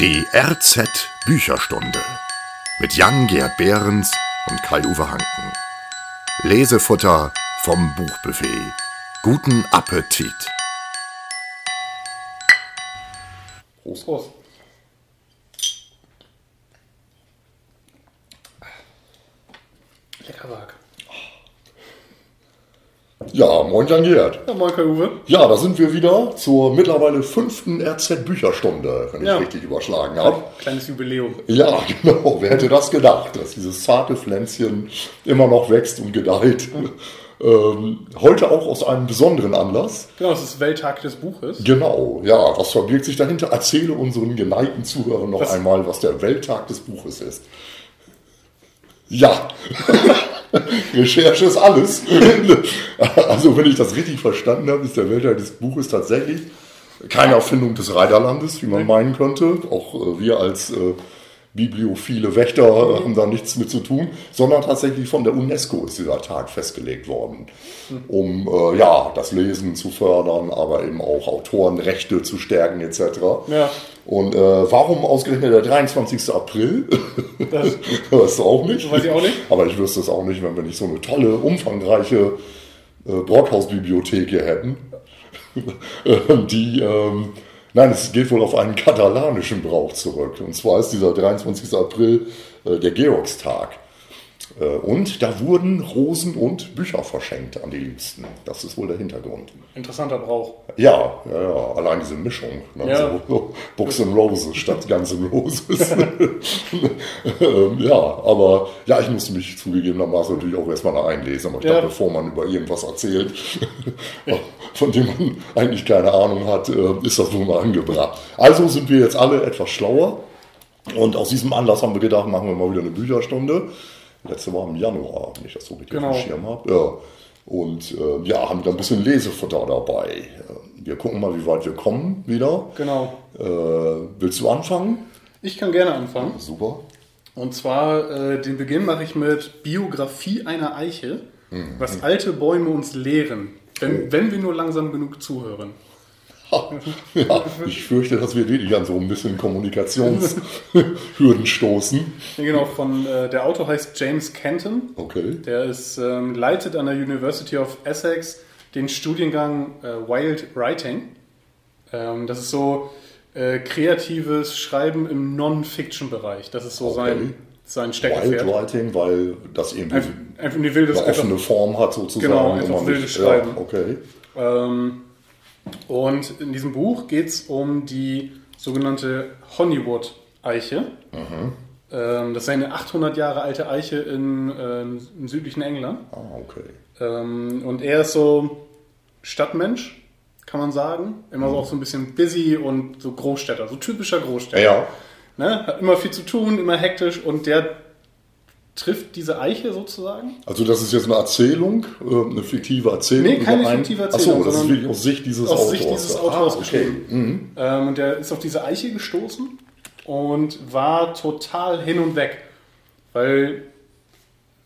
Die RZ Bücherstunde mit Jan-Gerd Behrens und Kai-Uwe Hanken. Lesefutter vom Buchbuffet. Guten Appetit! Prost, Prost. Lecker Werk. Ja, moin Jan Gerd. Ja, moin Kai-Uwe. Ja, da sind wir wieder zur mittlerweile fünften RZ-Bücherstunde, wenn ich Ja. richtig überschlagen habe. Kleines Jubiläum. Ja, genau. Wer hätte das gedacht, dass dieses zarte Pflänzchen immer noch wächst und gedeiht. Ähm, heute auch aus einem besonderen Anlass. Genau, es ist Welttag des Buches. Genau, ja, was verbirgt sich dahinter? Erzähle unseren geneigten Zuhörern noch Was? einmal, was der Welttag des Buches ist. Ja, Recherche ist alles. also, wenn ich das richtig verstanden habe, ist der Welttag des Buches tatsächlich keine Erfindung des Reiterlandes, wie man meinen könnte. Auch äh, wir als äh, bibliophile Wächter äh, haben da nichts mit zu tun, sondern tatsächlich von der UNESCO ist dieser Tag festgelegt worden, um äh, ja, das Lesen zu fördern, aber eben auch Autorenrechte zu stärken etc. Ja. Und äh, warum ausgerechnet der 23. April? Das, weißt du auch nicht. Weiß ich auch nicht. Aber ich wüsste es auch nicht, wenn wir nicht so eine tolle, umfangreiche äh, Brockhaus-Bibliothek hier hätten. Die, ähm, nein, es geht wohl auf einen katalanischen Brauch zurück. Und zwar ist dieser 23. April äh, der Georgstag. Äh, und da wurden Rosen und Bücher verschenkt an die Liebsten. Das ist wohl der Hintergrund. interessanter Brauch. Ja, ja, ja, allein diese Mischung. Ne? Ja. So, so Books and Roses statt Guns Roses. ähm, ja, aber ja, ich musste mich zugegebenermaßen natürlich auch erstmal da einlesen. Aber ich Ja. dachte, bevor man über irgendwas erzählt, von dem man eigentlich keine Ahnung hat, äh, ist das wohl mal angebracht. Also sind wir jetzt alle etwas schlauer. Und aus diesem Anlass haben wir gedacht, machen wir mal wieder eine Bücherstunde. Letzte war im Januar, wenn ich das so richtig Genau. auf dem Schirm habe. Ja. Und äh, ja, haben da ein bisschen Lesefutter dabei. Äh, Wir gucken mal, wie weit wir kommen wieder. Genau. Äh, willst du anfangen? Ich kann gerne anfangen. Super. Und zwar, äh, den Beginn mache ich mit Biografie einer Eiche, Mhm. was alte Bäume uns lehren, wenn, wenn wir nur langsam genug zuhören. Ja, ich fürchte, dass wir wirklich an so ein bisschen Kommunikationshürden stoßen. Ja, genau, von, äh, der Autor heißt James Kenton. Okay. Der ist, ähm, leitet an der University of Essex den Studiengang äh, Wild Writing. Ähm, das ist so äh, kreatives Schreiben im Non-Fiction-Bereich. Das ist so Okay. sein, sein Wild Steckenpferd. Writing, weil das irgendwie Einfach, eine offene Form hat sozusagen. Genau, einfach wildes Schreiben. Ja, okay. Ähm, und in diesem Buch geht es um die sogenannte Honeywood-Eiche. Ähm, das ist eine 800 Jahre alte Eiche in, ähm, im südlichen England. Ah, okay. Ähm, und er ist so Stadtmensch, kann man sagen. Immer so auch so ein bisschen busy und so Großstädter, so typischer Großstädter. Ja, ja. Ne? Hat immer viel zu tun, immer hektisch und der trifft diese Eiche sozusagen. Also das ist jetzt eine Erzählung, äh, eine fiktive Erzählung. Nee, keine über einen- fiktive Erzählung, Achso, das ist wirklich aus Sicht dieses aus Autors. Sicht dieses Ah, Autors okay. geschrieben. Mhm. Ähm, und der ist auf diese Eiche gestoßen und war total hin und weg. Weil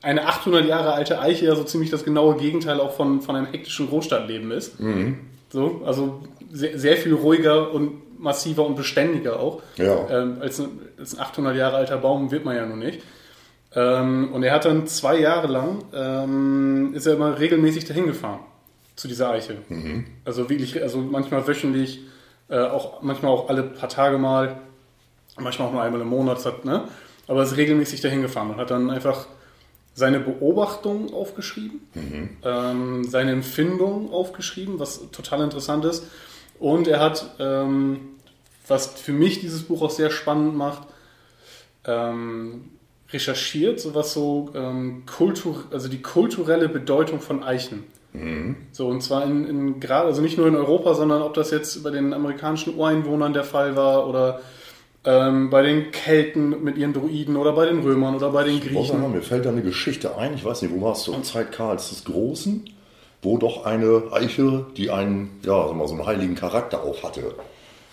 eine 800 Jahre alte Eiche ja so ziemlich das genaue Gegenteil auch von, von einem hektischen Großstadtleben ist. Mhm. So, also sehr, sehr viel ruhiger und massiver und beständiger auch. Ja. Ähm, als, ein, als ein 800 Jahre alter Baum wird man ja noch nicht. Ähm, und er hat dann zwei Jahre lang, ähm, ist er immer regelmäßig dahin gefahren zu dieser Eiche. Also wirklich, also manchmal wöchentlich, äh, auch manchmal auch alle paar Tage mal, manchmal auch nur einmal im Monat, hat, ne? aber er ist regelmäßig dahin gefahren und hat dann einfach seine Beobachtungen aufgeschrieben, ähm, seine Empfindungen aufgeschrieben, was total interessant ist. Und er hat, ähm, was für mich dieses Buch auch sehr spannend macht, ähm, recherchiert, so was so ähm, Kultur, also die kulturelle Bedeutung von Eichen. So, und zwar in, in gerade, also nicht nur in Europa, sondern ob das jetzt bei den amerikanischen Ureinwohnern der Fall war oder ähm, bei den Kelten mit ihren Druiden oder bei den Römern oder bei den Griechen. mir fällt da eine Geschichte ein, ich weiß nicht, wo war es zur Zeit Karls des Großen, wo doch eine Eiche, die einen, ja, mal, so einen heiligen Charakter auch hatte,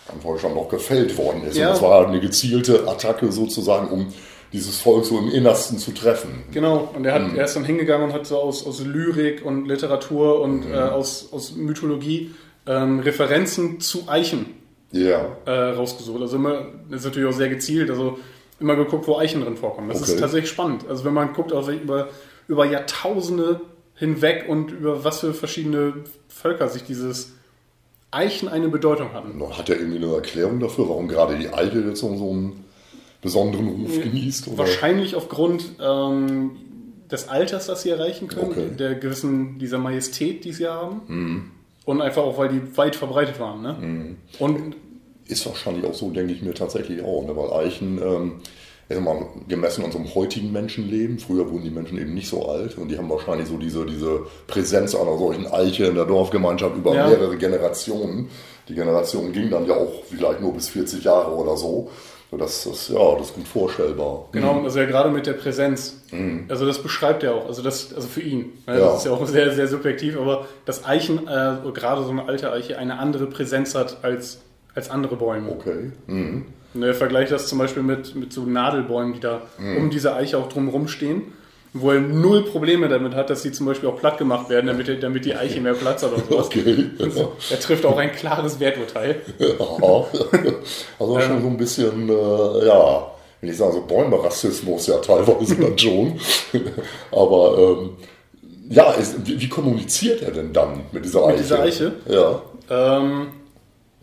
am Deutschland noch gefällt worden ist. Ja. Und das war eine gezielte Attacke sozusagen, um dieses Volk so im Innersten zu treffen. Genau, und er, hat, er ist dann hingegangen und hat so aus, aus Lyrik und Literatur und äh, aus, aus Mythologie ähm, Referenzen zu Eichen Ja. äh, rausgesucht. Also immer, das ist natürlich auch sehr gezielt, also immer geguckt, wo Eichen drin vorkommen. Das Okay. ist tatsächlich spannend. Also wenn man guckt, also über, über Jahrtausende hinweg und über was für verschiedene Völker sich dieses Eichen eine Bedeutung hatten. Hat er irgendwie eine Erklärung dafür, warum gerade die Alte jetzt so, so einen besonderen Ruf genießt? Oder? Wahrscheinlich aufgrund ähm, des Alters, das sie erreichen können, Okay. der gewissen, dieser Majestät, die sie haben. Und einfach auch, weil die weit verbreitet waren. Ne? Und Ist wahrscheinlich auch so, denke ich mir tatsächlich auch, ne? weil Eichen, ähm, mal, gemessen an unserem heutigen Menschenleben, früher wurden die Menschen eben nicht so alt und die haben wahrscheinlich so diese, diese Präsenz einer solchen Eiche in der Dorfgemeinschaft über Ja. mehrere Generationen. Die Generation ging dann ja auch vielleicht nur bis 40 Jahre oder so. So, Das ist, ja, das ist gut vorstellbar. Genau, also ja gerade mit der Präsenz. Also das beschreibt er auch. Also das, also für ihn. Ne, Ja. Das ist ja auch sehr, sehr subjektiv, aber dass Eichen, äh, gerade so eine alte Eiche, eine andere Präsenz hat als, als andere Bäume. Okay. Mhm. Und er vergleicht das zum Beispiel mit, mit so Nadelbäumen, die da um diese Eiche auch drumherum stehen, wo er null Probleme damit hat, dass sie zum Beispiel auch platt gemacht werden, damit, damit die Eiche mehr Platz hat und sowas. Okay. Er trifft auch ein klares Werturteil. Aha. Also schon so ein bisschen, äh, ja, wenn ich sage, so Bäume-Rassismus ja teilweise dann schon. Aber ähm, ja, ist, wie, wie kommuniziert er denn dann mit dieser Eiche? Mit dieser Eiche? Ja. Ähm,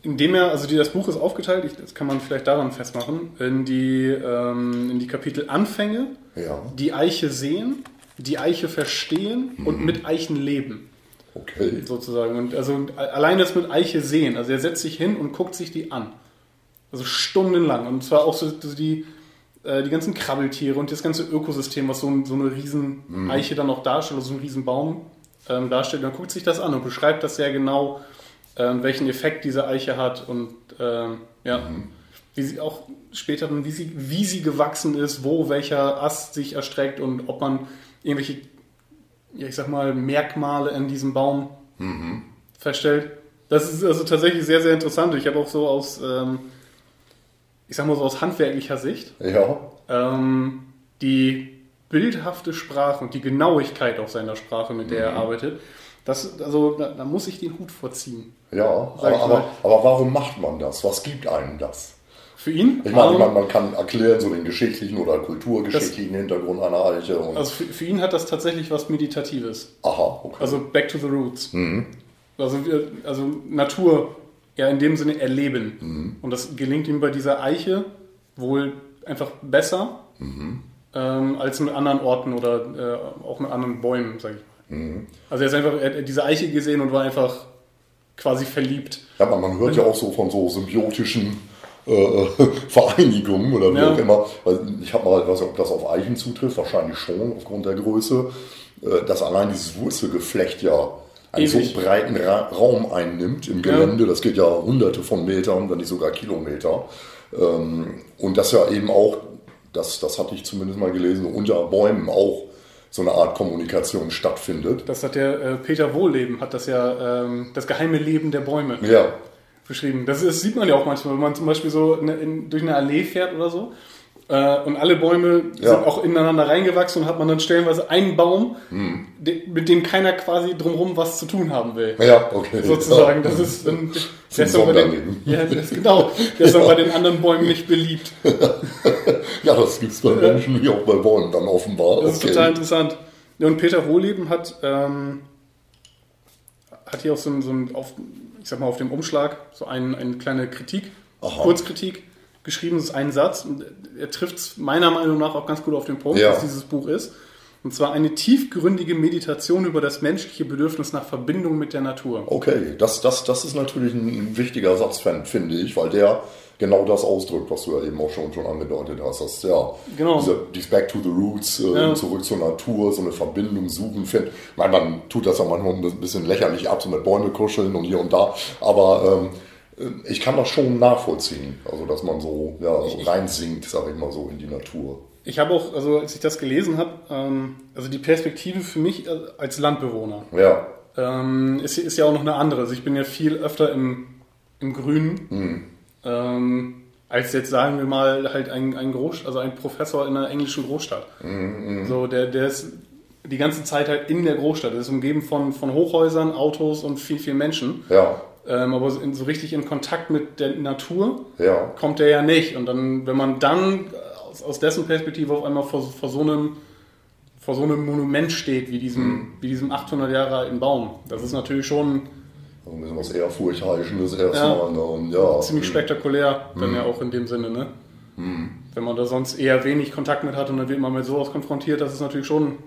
indem er, also die, das Buch ist aufgeteilt, ich, das kann man vielleicht daran festmachen, in die, ähm, in die Kapitel Anfänge, Ja. die Eiche sehen, die Eiche verstehen und mit Eichen leben, Okay. sozusagen. Und also allein das mit Eiche sehen, also er setzt sich hin und guckt sich die an. Also stundenlang. Und zwar auch so, die, äh, die ganzen Krabbeltiere und das ganze Ökosystem, was so, so eine riesen Eiche dann auch darstellt, also so ein riesen Baum ähm, darstellt. Dann guckt sich das an und beschreibt das sehr genau, ähm, welchen Effekt diese Eiche hat und ähm, ja, wie sie auch später dann, wie sie, wie sie gewachsen ist, wo welcher Ast sich erstreckt und ob man irgendwelche, ja, ich sag mal, Merkmale in diesem Baum feststellt. Das ist also tatsächlich sehr, sehr interessant. Ich habe auch so aus, ähm, ich sag mal so aus handwerklicher Sicht, Ja. ähm, die bildhafte Sprache und die Genauigkeit auch seiner Sprache, mit der er arbeitet, das, also da, da muss ich den Hut vorziehen. Ja, aber, aber, mal. aber warum macht man das? Was gibt einem das? Für ihn? Ich meine, ähm, man, man kann erklären, so den geschichtlichen oder kulturgeschichtlichen Hintergrund einer Eiche. Also für, für ihn hat das tatsächlich was Meditatives. aha, okay. Also back to the roots. Also, wir- also Natur ja in dem Sinne erleben. Und das gelingt ihm bei dieser Eiche wohl einfach besser ähm, als mit anderen Orten oder äh, auch mit anderen Bäumen, sag ich mal. Also er ist einfach, er hat diese Eiche gesehen und war einfach quasi verliebt. Ja, man, man hört ja auch so von so symbiotischen äh, Vereinigungen oder wie Ja. auch immer. Ich habe mal, weiß nicht, ob das auf Eichen zutrifft, wahrscheinlich schon aufgrund der Größe, äh, dass allein dieses Wurzelgeflecht ja einen Ewig. so breiten Ra Raum einnimmt im Gelände. Das geht ja hunderte von Metern, wenn nicht sogar Kilometer. Ähm, und das ja eben auch, das, das hatte ich zumindest mal gelesen, unter Bäumen auch so eine Art Kommunikation stattfindet. Das hat der äh, Peter Wohlleben, hat das ja ähm, das geheime Leben der Bäume Ja, beschrieben. Das, ist, sieht man ja auch manchmal, wenn man zum Beispiel so in, in, durch eine Allee fährt oder so. Äh, und alle Bäume Ja. sind auch ineinander reingewachsen und hat man dann stellenweise einen Baum, Hm. de, mit dem keiner quasi drumherum was zu tun haben will. ja, okay. Sozusagen. Ja. Das ist, dann, der ist bei den, ja, das, genau. Der ist dann bei den anderen Bäumen nicht beliebt. Ja, das gibt es bei Menschen wie auch bei Bäumen dann offenbar. Das ist Okay. total interessant. Ja, und Peter Wohleben hat, ähm, hat hier auch so ein, so ein auf, ich sag mal, auf dem Umschlag so ein, eine kleine Kritik, Aha. Kurzkritik geschrieben. Das ist ein Satz. Er trifft es meiner Meinung nach auch ganz gut auf den Punkt, Ja. was dieses Buch ist. Und zwar eine tiefgründige Meditation über das menschliche Bedürfnis nach Verbindung mit der Natur. Okay, das, das, das ist natürlich ein wichtiger Satz, finde ich, weil der genau das ausdrückt, was du ja eben auch schon, schon angedeutet hast. Das, ja, Genau. Diese, dieses Back to the Roots, äh, Ja. zurück zur Natur, so eine Verbindung suchen, find, ich meine, man tut das ja manchmal ein bisschen lächerlich ab, so mit Bäume kuscheln und hier und da, aber ähm, ich kann das schon nachvollziehen, also dass man so, ja, so reinsinkt, sag ich mal so, in die Natur. Ich habe auch, also als ich das gelesen habe, ähm, also die Perspektive für mich äh, als Landbewohner Ja, ähm, ist, ist ja auch noch eine andere. Also ich bin ja viel öfter im, im Grünen, ähm, als jetzt sagen wir mal halt ein, ein Groß, also ein Professor in einer englischen Großstadt. So, der, der ist die ganze Zeit halt in der Großstadt. Er ist umgeben von, von Hochhäusern, Autos und viel, viel Menschen. ja, Ähm, aber so in- so richtig in Kontakt mit der Natur Ja. kommt er ja nicht. Und dann, wenn man dann aus, aus dessen Perspektive auf einmal vor, vor, so einem, vor so einem Monument steht, wie diesem, Mhm. wie diesem 800 Jahre alten Baum, das ist natürlich schon So ein bisschen was Ehrfurchtheischendes erstmal. ne? Und ja. ziemlich spektakulär, dann Mhm. ja auch in dem Sinne, ne? Wenn man da sonst eher wenig Kontakt mit hat und dann wird man mit sowas konfrontiert, das ist natürlich schon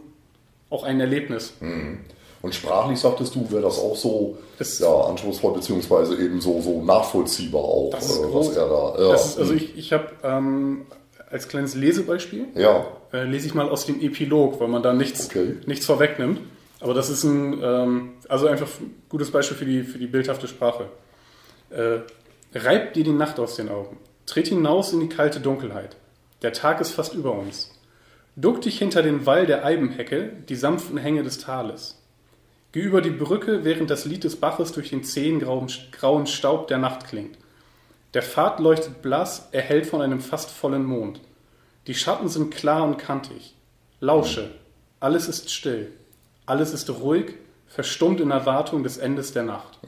auch ein Erlebnis. Mhm. Und sprachlich sagtest du, wäre das auch so Das- ja, anspruchsvoll, beziehungsweise eben so, so nachvollziehbar auch, Das äh, was er da. Ja, ist, also ich, ich habe ähm, als kleines Lesebeispiel, ja. äh, lese ich mal aus dem Epilog, weil man da nichts, Okay. nichts vorwegnimmt. Aber das ist ein, ähm, also einfach ein gutes Beispiel für die, für die bildhafte Sprache. Äh, Reib dir die Nacht aus den Augen. Tritt hinaus in die kalte Dunkelheit. Der Tag ist fast über uns. Duck dich hinter den Wall der Eibenhecke, die sanften Hänge des Tales. Geh über die Brücke, während das Lied des Baches durch den zähen grauen, Staub der Nacht klingt. Der Pfad leuchtet blass, erhellt von einem fast vollen Mond. Die Schatten sind klar und kantig. Lausche, alles ist still. Alles ist ruhig, verstummt in Erwartung des Endes der Nacht.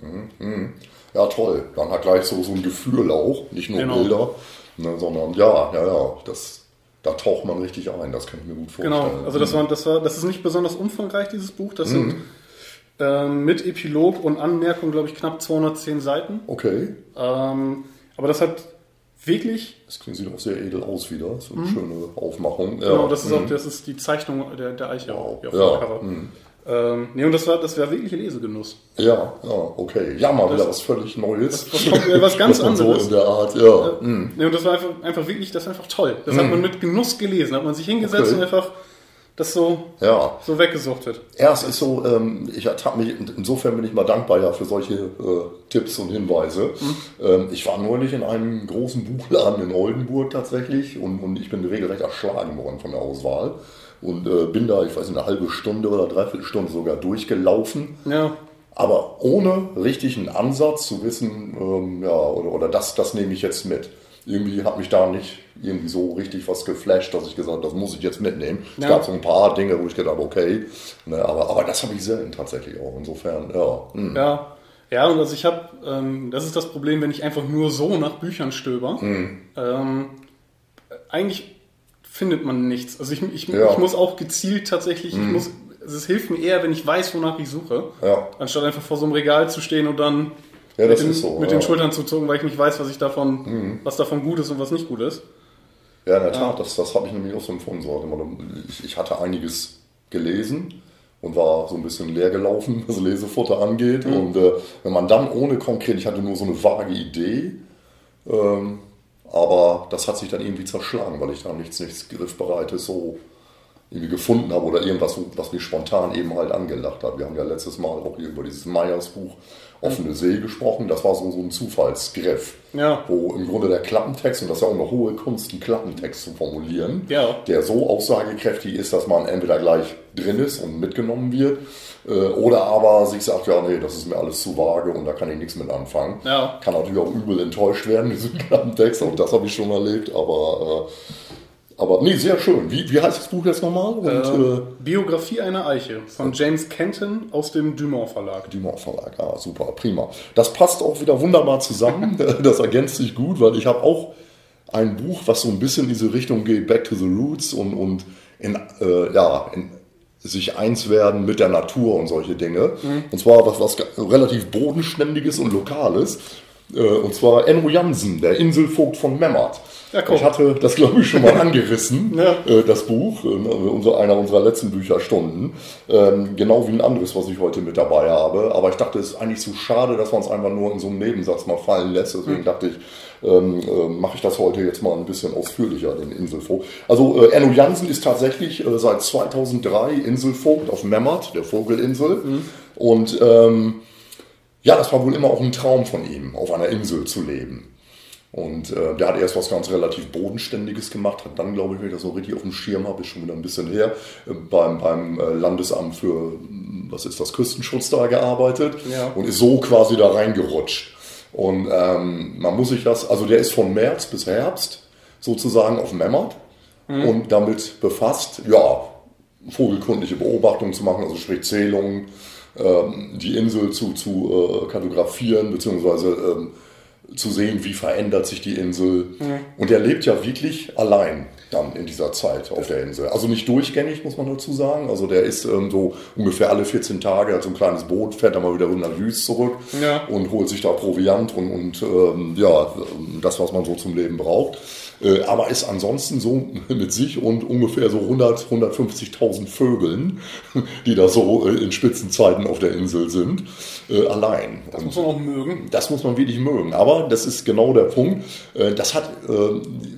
Ja, toll. Dann hat gleich so, so ein Gefühl auch, nicht nur Genau. Bilder, ne, sondern ja, ja, ja, das, da taucht man richtig ein, das kann ich mir gut vorstellen. Genau, also das war, das war, das ist nicht besonders umfangreich, dieses Buch. Das sind ähm, mit Epilog und Anmerkung, glaube ich, knapp 210 Seiten. Okay, Ähm, aber das hat wirklich, das klingt- sieht auch sehr edel aus wieder, so eine schöne Aufmachung. Ja. Mhm. genau, das ist auch, das ist die Zeichnung der, der Eiche hier auf Ja, dem Cover. Ähm, nee, und das war, das war wirklich Lesegenuss. Ja, ja, okay. Ja, mal wieder was völlig Neues. was kommt- äh, was ganz Was anderes. So in der Art, ja. hm. Nee, und das war einfach, einfach wirklich, das war einfach toll. Das hat man mit Genuss gelesen, hat man sich hingesetzt Okay. und einfach das so, Ja, so weggesuchtet. Ja, es ist so, ähm, ich ertappe mich, insofern bin ich mal dankbar ja für solche äh, Tipps und Hinweise. Ähm, ich war neulich in einem großen Buchladen in Oldenburg tatsächlich und, und ich bin regelrecht erschlagen worden von der Auswahl. Und äh, bin da, ich weiß nicht, eine halbe Stunde oder dreiviertel Stunde sogar durchgelaufen. Ja, Aber ohne richtigen Ansatz zu wissen, ähm, ja, oder, oder das, das nehme ich jetzt mit. Irgendwie hat mich da nicht irgendwie so richtig was geflasht, dass ich gesagt habe, das muss ich jetzt mitnehmen. Es Ja. gab so ein paar Dinge, wo ich gedacht habe, okay, ne, aber, aber das habe ich selten tatsächlich auch. Insofern, ja. hm. ja. Ja, und also ich habe, ähm, das ist das Problem, wenn ich einfach nur so nach Büchern stöber. Mhm. Ähm, eigentlich findet man nichts. Also ich, ich, Ja. Ich muss auch gezielt tatsächlich, ich muss, also es hilft mir eher, wenn ich weiß, wonach ich suche, Ja. anstatt einfach vor so einem Regal zu stehen und dann Ja, das mit, den, ist so, mit ja. Mhm. den Schultern zu zucken, weil ich nicht weiß, was ich davon, was davon gut ist und was nicht gut ist. Ja, in der Tat, das, das habe ich nämlich auch so empfunden. So, Ich, ich hatte einiges gelesen und war so ein bisschen leer gelaufen, was Lesefutter angeht. Und äh, wenn man dann ohne konkret, ich hatte nur so eine vage Idee, ähm, aber das hat sich dann irgendwie zerschlagen, weil ich da nichts, nichts Griffbereites so irgendwie gefunden habe oder irgendwas, was mich spontan eben halt angelacht hat. Wir haben ja letztes Mal auch über dieses Meyers Buch Offene See gesprochen. Das war so, so ein Zufallsgriff Ja. wo im Grunde der Klappentext, und das ist ja auch eine hohe Kunst, einen Klappentext zu formulieren, Ja. der so aussagekräftig ist, dass man entweder gleich drin ist und mitgenommen wird, äh, oder aber sich sagt, ja, nee, das ist mir alles zu vage und da kann ich nichts mit anfangen. Ja. Kann natürlich auch übel enttäuscht werden, diesen Klappentext, auch das habe ich schon erlebt, aber, äh, aber nee, sehr schön. Wie, wie heißt das Buch jetzt nochmal? Und, äh, Biografie einer Eiche von James Kenton aus dem Dumont Verlag. Dumont Verlag, ah, super, prima. Das passt auch wieder wunderbar zusammen. Das ergänzt sich gut, weil ich habe auch ein Buch, was so ein bisschen in diese Richtung geht, Back to the Roots und, und in, äh, ja, in sich eins werden mit der Natur und solche Dinge. Und zwar was, was relativ bodenständiges und lokales. Äh, Und zwar Enno Jansen, der Inselvogt von Memmert. Ja, komm. Ich hatte das, glaube ich, schon mal angerissen, Ja. äh, das Buch, äh, unser, einer unserer letzten Bücherstunden. Ähm, genau wie ein anderes, was ich heute mit dabei habe. Aber ich dachte, es ist eigentlich zu schade, dass man es einfach nur in so einem Nebensatz mal fallen lässt. Deswegen Hm. dachte ich, ähm, äh, mache ich das heute jetzt mal ein bisschen ausführlicher, den Inselvogt. Also äh, Enno Jansen ist tatsächlich äh, seit 2003 Inselvogt auf Memmert, der Vogelinsel. Hm. Und ähm, ja, das war wohl immer auch ein Traum von ihm, auf einer Insel zu leben. Und äh, der hat erst was ganz relativ Bodenständiges gemacht, hat dann, glaube ich, wenn ich das so richtig auf dem Schirm habe, ist schon wieder ein bisschen her, äh, beim, beim äh, Landesamt für, hm, was ist das, Küstenschutz da gearbeitet Ja. und ist so quasi da reingerutscht. Und ähm, man muss sich das, also der ist von März bis Herbst sozusagen auf Memmert und damit befasst, ja, vogelkundliche Beobachtungen zu machen, also sprich Zählungen, ähm, die Insel zu, zu äh, kartografieren, beziehungsweise ähm, zu sehen, wie verändert sich die Insel. Mhm. Und er lebt ja wirklich allein dann in dieser Zeit auf der Insel. Also nicht durchgängig, muss man dazu sagen. Also der ist ähm, so ungefähr alle 14 Tage, hat so ein kleines Boot, fährt dann mal wieder nach Lüß zurück ja. und holt sich da Proviant und, und ähm, ja, das, was man so zum Leben braucht. Äh, aber ist ansonsten so mit sich und ungefähr so 100, 150.000 Vögeln, die da so äh, in Spitzenzeiten auf der Insel sind, äh, allein. Das muss man auch mögen. Das muss man wirklich mögen. Aber das ist genau der Punkt. Das hat,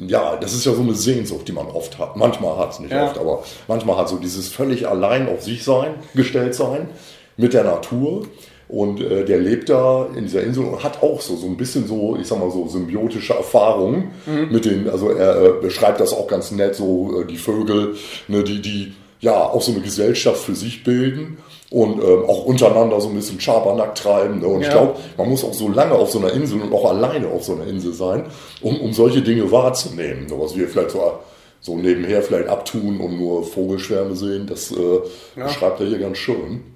ja, das ist ja so eine Sehnsucht, die man oft hat. Manchmal hat es nicht ja. oft, aber manchmal hat so dieses völlig allein auf sich sein, gestellt sein mit der Natur. Und äh, der lebt da in dieser Insel und hat auch so, so ein bisschen so, ich sag mal so, symbiotische Erfahrungen mhm. mit den, also er äh, beschreibt das auch ganz nett, so äh, die Vögel, ne, die, die ja auch so eine Gesellschaft für sich bilden und ähm, auch untereinander so ein bisschen Schabernack treiben. Ne? Und ja. ich glaube, man muss auch so lange auf so einer Insel und auch alleine auf so einer Insel sein, um, um solche Dinge wahrzunehmen. Ne? Was wir vielleicht so, so nebenher vielleicht abtun und nur Vogelschwärme sehen, das äh, ja. beschreibt er hier ganz schön.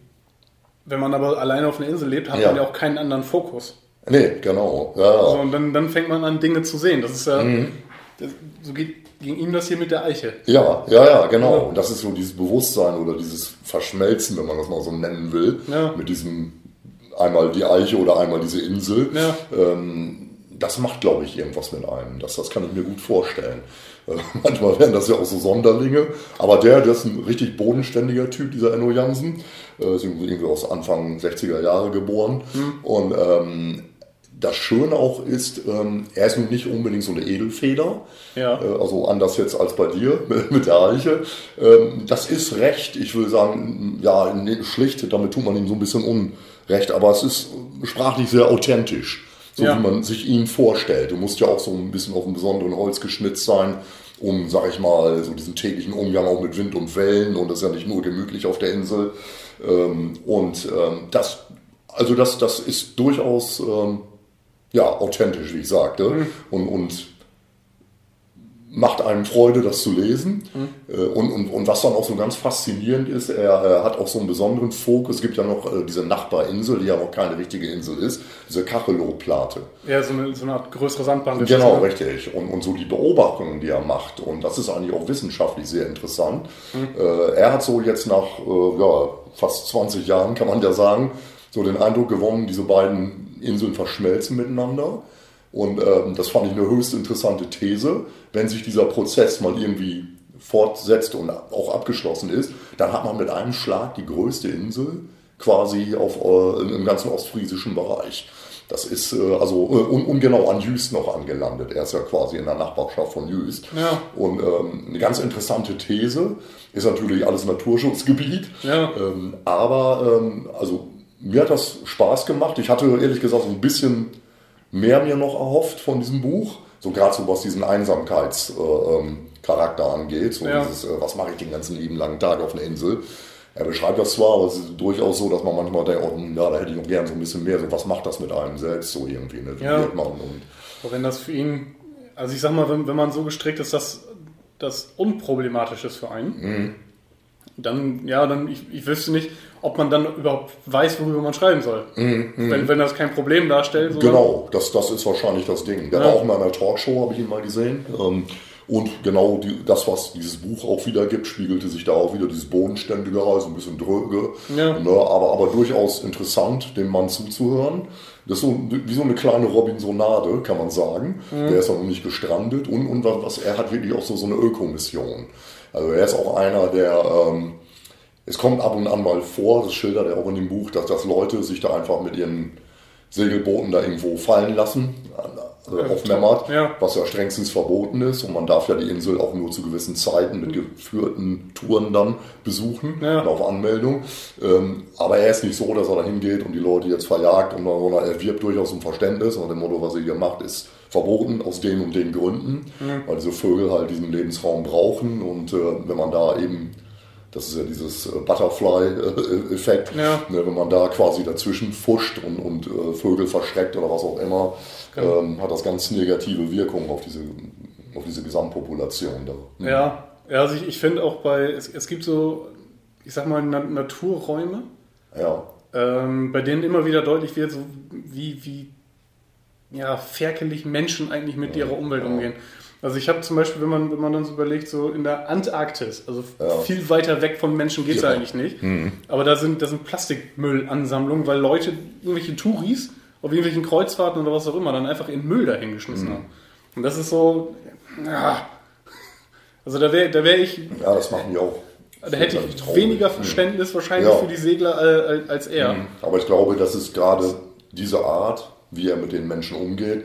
Wenn man aber alleine auf einer Insel lebt, hat ja. man ja auch keinen anderen Fokus. Nee, genau. Ja. Also, und dann, dann fängt man an, Dinge zu sehen. Das ist ja, mhm. das, so geht ging ihm das hier mit der Eiche. Ja, ja, ja, genau. Und das ist so dieses Bewusstsein oder dieses Verschmelzen, wenn man das mal so nennen will, ja. mit diesem einmal die Eiche oder einmal diese Insel. Ja. Ähm, das macht, glaube ich, irgendwas mit einem. Das, das kann ich mir gut vorstellen. Äh, manchmal werden das ja auch so Sonderlinge, aber der, der ist ein richtig bodenständiger Typ, dieser Enno Jansen, äh, ist irgendwie aus Anfang 60er Jahre geboren mhm. und ähm, das Schöne auch ist, ähm, er ist nun nicht unbedingt so eine Edelfeder, ja. äh, also anders jetzt als bei dir mit der Eiche. Ähm, das ist recht, ich will sagen, ja, schlicht, damit tut man ihm so ein bisschen Unrecht, aber es ist sprachlich sehr authentisch so ja. wie man sich ihn vorstellt. Du musst ja auch so ein bisschen auf einem besonderen Holz geschnitzt sein, um, sag ich mal, so diesen täglichen Umgang auch mit Wind und Wellen und das ist ja nicht nur gemütlich auf der Insel. Ähm, und ähm, das, also das, das ist durchaus ähm, ja, authentisch, wie ich sagte. Mhm. Und, und macht einem Freude, das zu lesen. Mhm. Und, und, und was dann auch so ganz faszinierend ist, er, er, hat auch so einen besonderen Fokus. Es gibt ja noch äh, diese Nachbarinsel, die ja noch keine richtige Insel ist, diese Kachelow-Plate. Ja, so eine, so eine Art größere Sandbank. Genau, ne? richtig. Und, und so die Beobachtungen, die er macht. Und das ist eigentlich auch wissenschaftlich sehr interessant. Mhm. Er hat so jetzt nach ja, fast 20 Jahren, kann man ja sagen, so den Eindruck gewonnen, diese beiden Inseln verschmelzen miteinander. Und ähm, das fand ich eine höchst interessante These. Wenn sich dieser Prozess mal irgendwie fortsetzt und auch abgeschlossen ist, dann hat man mit einem Schlag die größte Insel quasi auf, äh, im ganzen ostfriesischen Bereich. Das ist äh, also äh, un, ungenau an Jüst noch angelandet. Er ist ja quasi in der Nachbarschaft von Jüst. Ja. Und ähm, eine ganz interessante These ist natürlich alles Naturschutzgebiet. Ja. Ähm, aber ähm, also mir hat das Spaß gemacht. Ich hatte ehrlich gesagt so ein bisschen mehr mir noch erhofft von diesem Buch. So gerade so was diesen Einsamkeitscharakter äh, ähm, angeht. So ja. dieses, äh, was mache ich den ganzen lieben langen Tag auf einer Insel? Er beschreibt das zwar, aber es ist durchaus so, dass man manchmal denkt, oh, ja, da hätte ich noch gern so ein bisschen mehr. So, was macht das mit einem selbst so irgendwie? Ne? Wie ja. man? Und aber wenn das für ihn, also ich sag mal, wenn, wenn man so gestrickt ist, dass das unproblematisch ist für einen, mhm. Dann, ja, dann, ich, ich wüsste nicht, ob man dann überhaupt weiß, worüber man schreiben soll. Mhm, mhm, wenn, wenn das kein Problem darstellt. So genau, das, das ist wahrscheinlich das Ding. Der ja. war auch mal in einer Talkshow, habe ich ihn mal gesehen. Ähm, und genau die, das, was dieses Buch auch wieder gibt, spiegelte sich da auch wieder dieses Bodenständige, also ein bisschen dröge, ja. ne, aber, aber durchaus interessant, dem Mann zuzuhören. Das ist so wie so eine kleine Robinsonade, kann man sagen. Mhm. Der ist auch noch nicht gestrandet und, und was, er hat wirklich auch so, so eine Ökomission. Also er ist auch einer, der ähm, es kommt ab und an mal vor, das schildert er auch in dem Buch, dass, dass Leute sich da einfach mit ihren Segelbooten da irgendwo fallen lassen, also auf Memmert, ja. was ja strengstens verboten ist. Und man darf ja die Insel auch nur zu gewissen Zeiten mit geführten Touren dann besuchen, ja. auf Anmeldung. Ähm, aber er ist nicht so, dass er da hingeht und die Leute jetzt verjagt, und er wirbt durchaus um Verständnis. Und dem Motto, was er hier macht, ist verboten aus den und den Gründen, mhm. weil diese Vögel halt diesen Lebensraum brauchen. Und äh, wenn man da eben das ist ja dieses äh, Butterfly-Effekt, ja. ne, wenn man da quasi dazwischen fuscht und, und äh, Vögel verschreckt oder was auch immer, genau. ähm, hat das ganz negative Wirkungen auf diese, auf diese Gesamtpopulation da. Mhm. Ja, ja also ich, ich finde auch bei, es, es gibt so, ich sag mal, Na Naturräume, ja. ähm, bei denen immer wieder deutlich wird, so wie, wie ja, ferkelig Menschen eigentlich mit ihrer Umwelt umgehen. Also ich habe zum Beispiel, wenn man, wenn man dann so überlegt, so in der Antarktis, also Ja. viel weiter weg von Menschen geht es Ja. eigentlich nicht. Aber da sind, da sind Plastikmüllansammlungen, weil Leute, irgendwelche Touris, auf irgendwelchen Kreuzfahrten oder was auch immer, dann einfach ihren Müll dahin geschmissen haben. Und das ist so, ja. Also da wäre da wär ich, Ja, das machen die auch. da hätte ich traurig. weniger Verständnis wahrscheinlich Ja. für die Segler äh, als er. Aber ich glaube, das ist gerade diese Art, wie er mit den Menschen umgeht,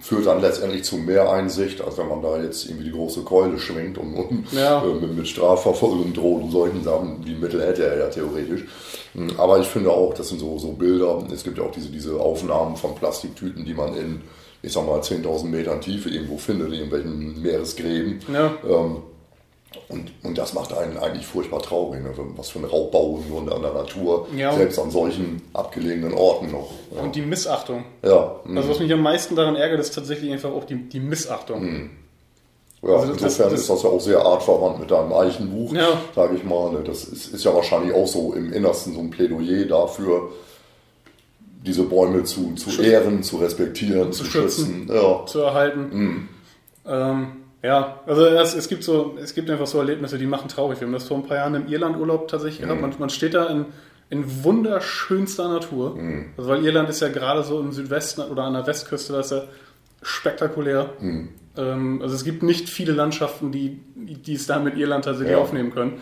führt dann letztendlich zu mehr Einsicht, als wenn man da jetzt irgendwie die große Keule schwingt und, und Ja. äh, mit, mit Strafverfolgung droht und solchen Sachen. Die Mittel hätte er ja theoretisch. Mm, Aber ich finde auch, das sind so, so Bilder. Es gibt ja auch diese, diese Aufnahmen von Plastiktüten, die man in, ich sag mal, 10.000 Metern Tiefe irgendwo findet, in irgendwelchen Meeresgräben. Ja. Ähm, und, und das macht einen eigentlich furchtbar traurig, ne? was für ein Raubbau im Grunde an der Natur, Ja. selbst an solchen abgelegenen Orten noch. Ja, Und die Missachtung. ja, mm, Also was mich am meisten daran ärgert, ist tatsächlich einfach auch die, die Missachtung. ja also das- insofern das- ist das ja auch sehr artverwandt mit deinem Eichenbuch, Ja. sage ich mal. Ne? Das ist, ist ja wahrscheinlich auch so im Innersten so ein Plädoyer dafür, diese Bäume zu, zu ehren, zu respektieren, zu, zu schützen. schützen. Ja. zu erhalten. Ähm, ja, also es, es gibt so, es gibt einfach so Erlebnisse, die machen traurig. Wir haben das vor ein paar Jahren im Irlandurlaub tatsächlich gehabt. Man, man steht da in, in wunderschönster Natur. Also weil Irland ist ja gerade so im Südwesten oder an der Westküste, da ist ja spektakulär. Ähm, also es gibt nicht viele Landschaften, die, die es da mit Irland tatsächlich Ja. aufnehmen können.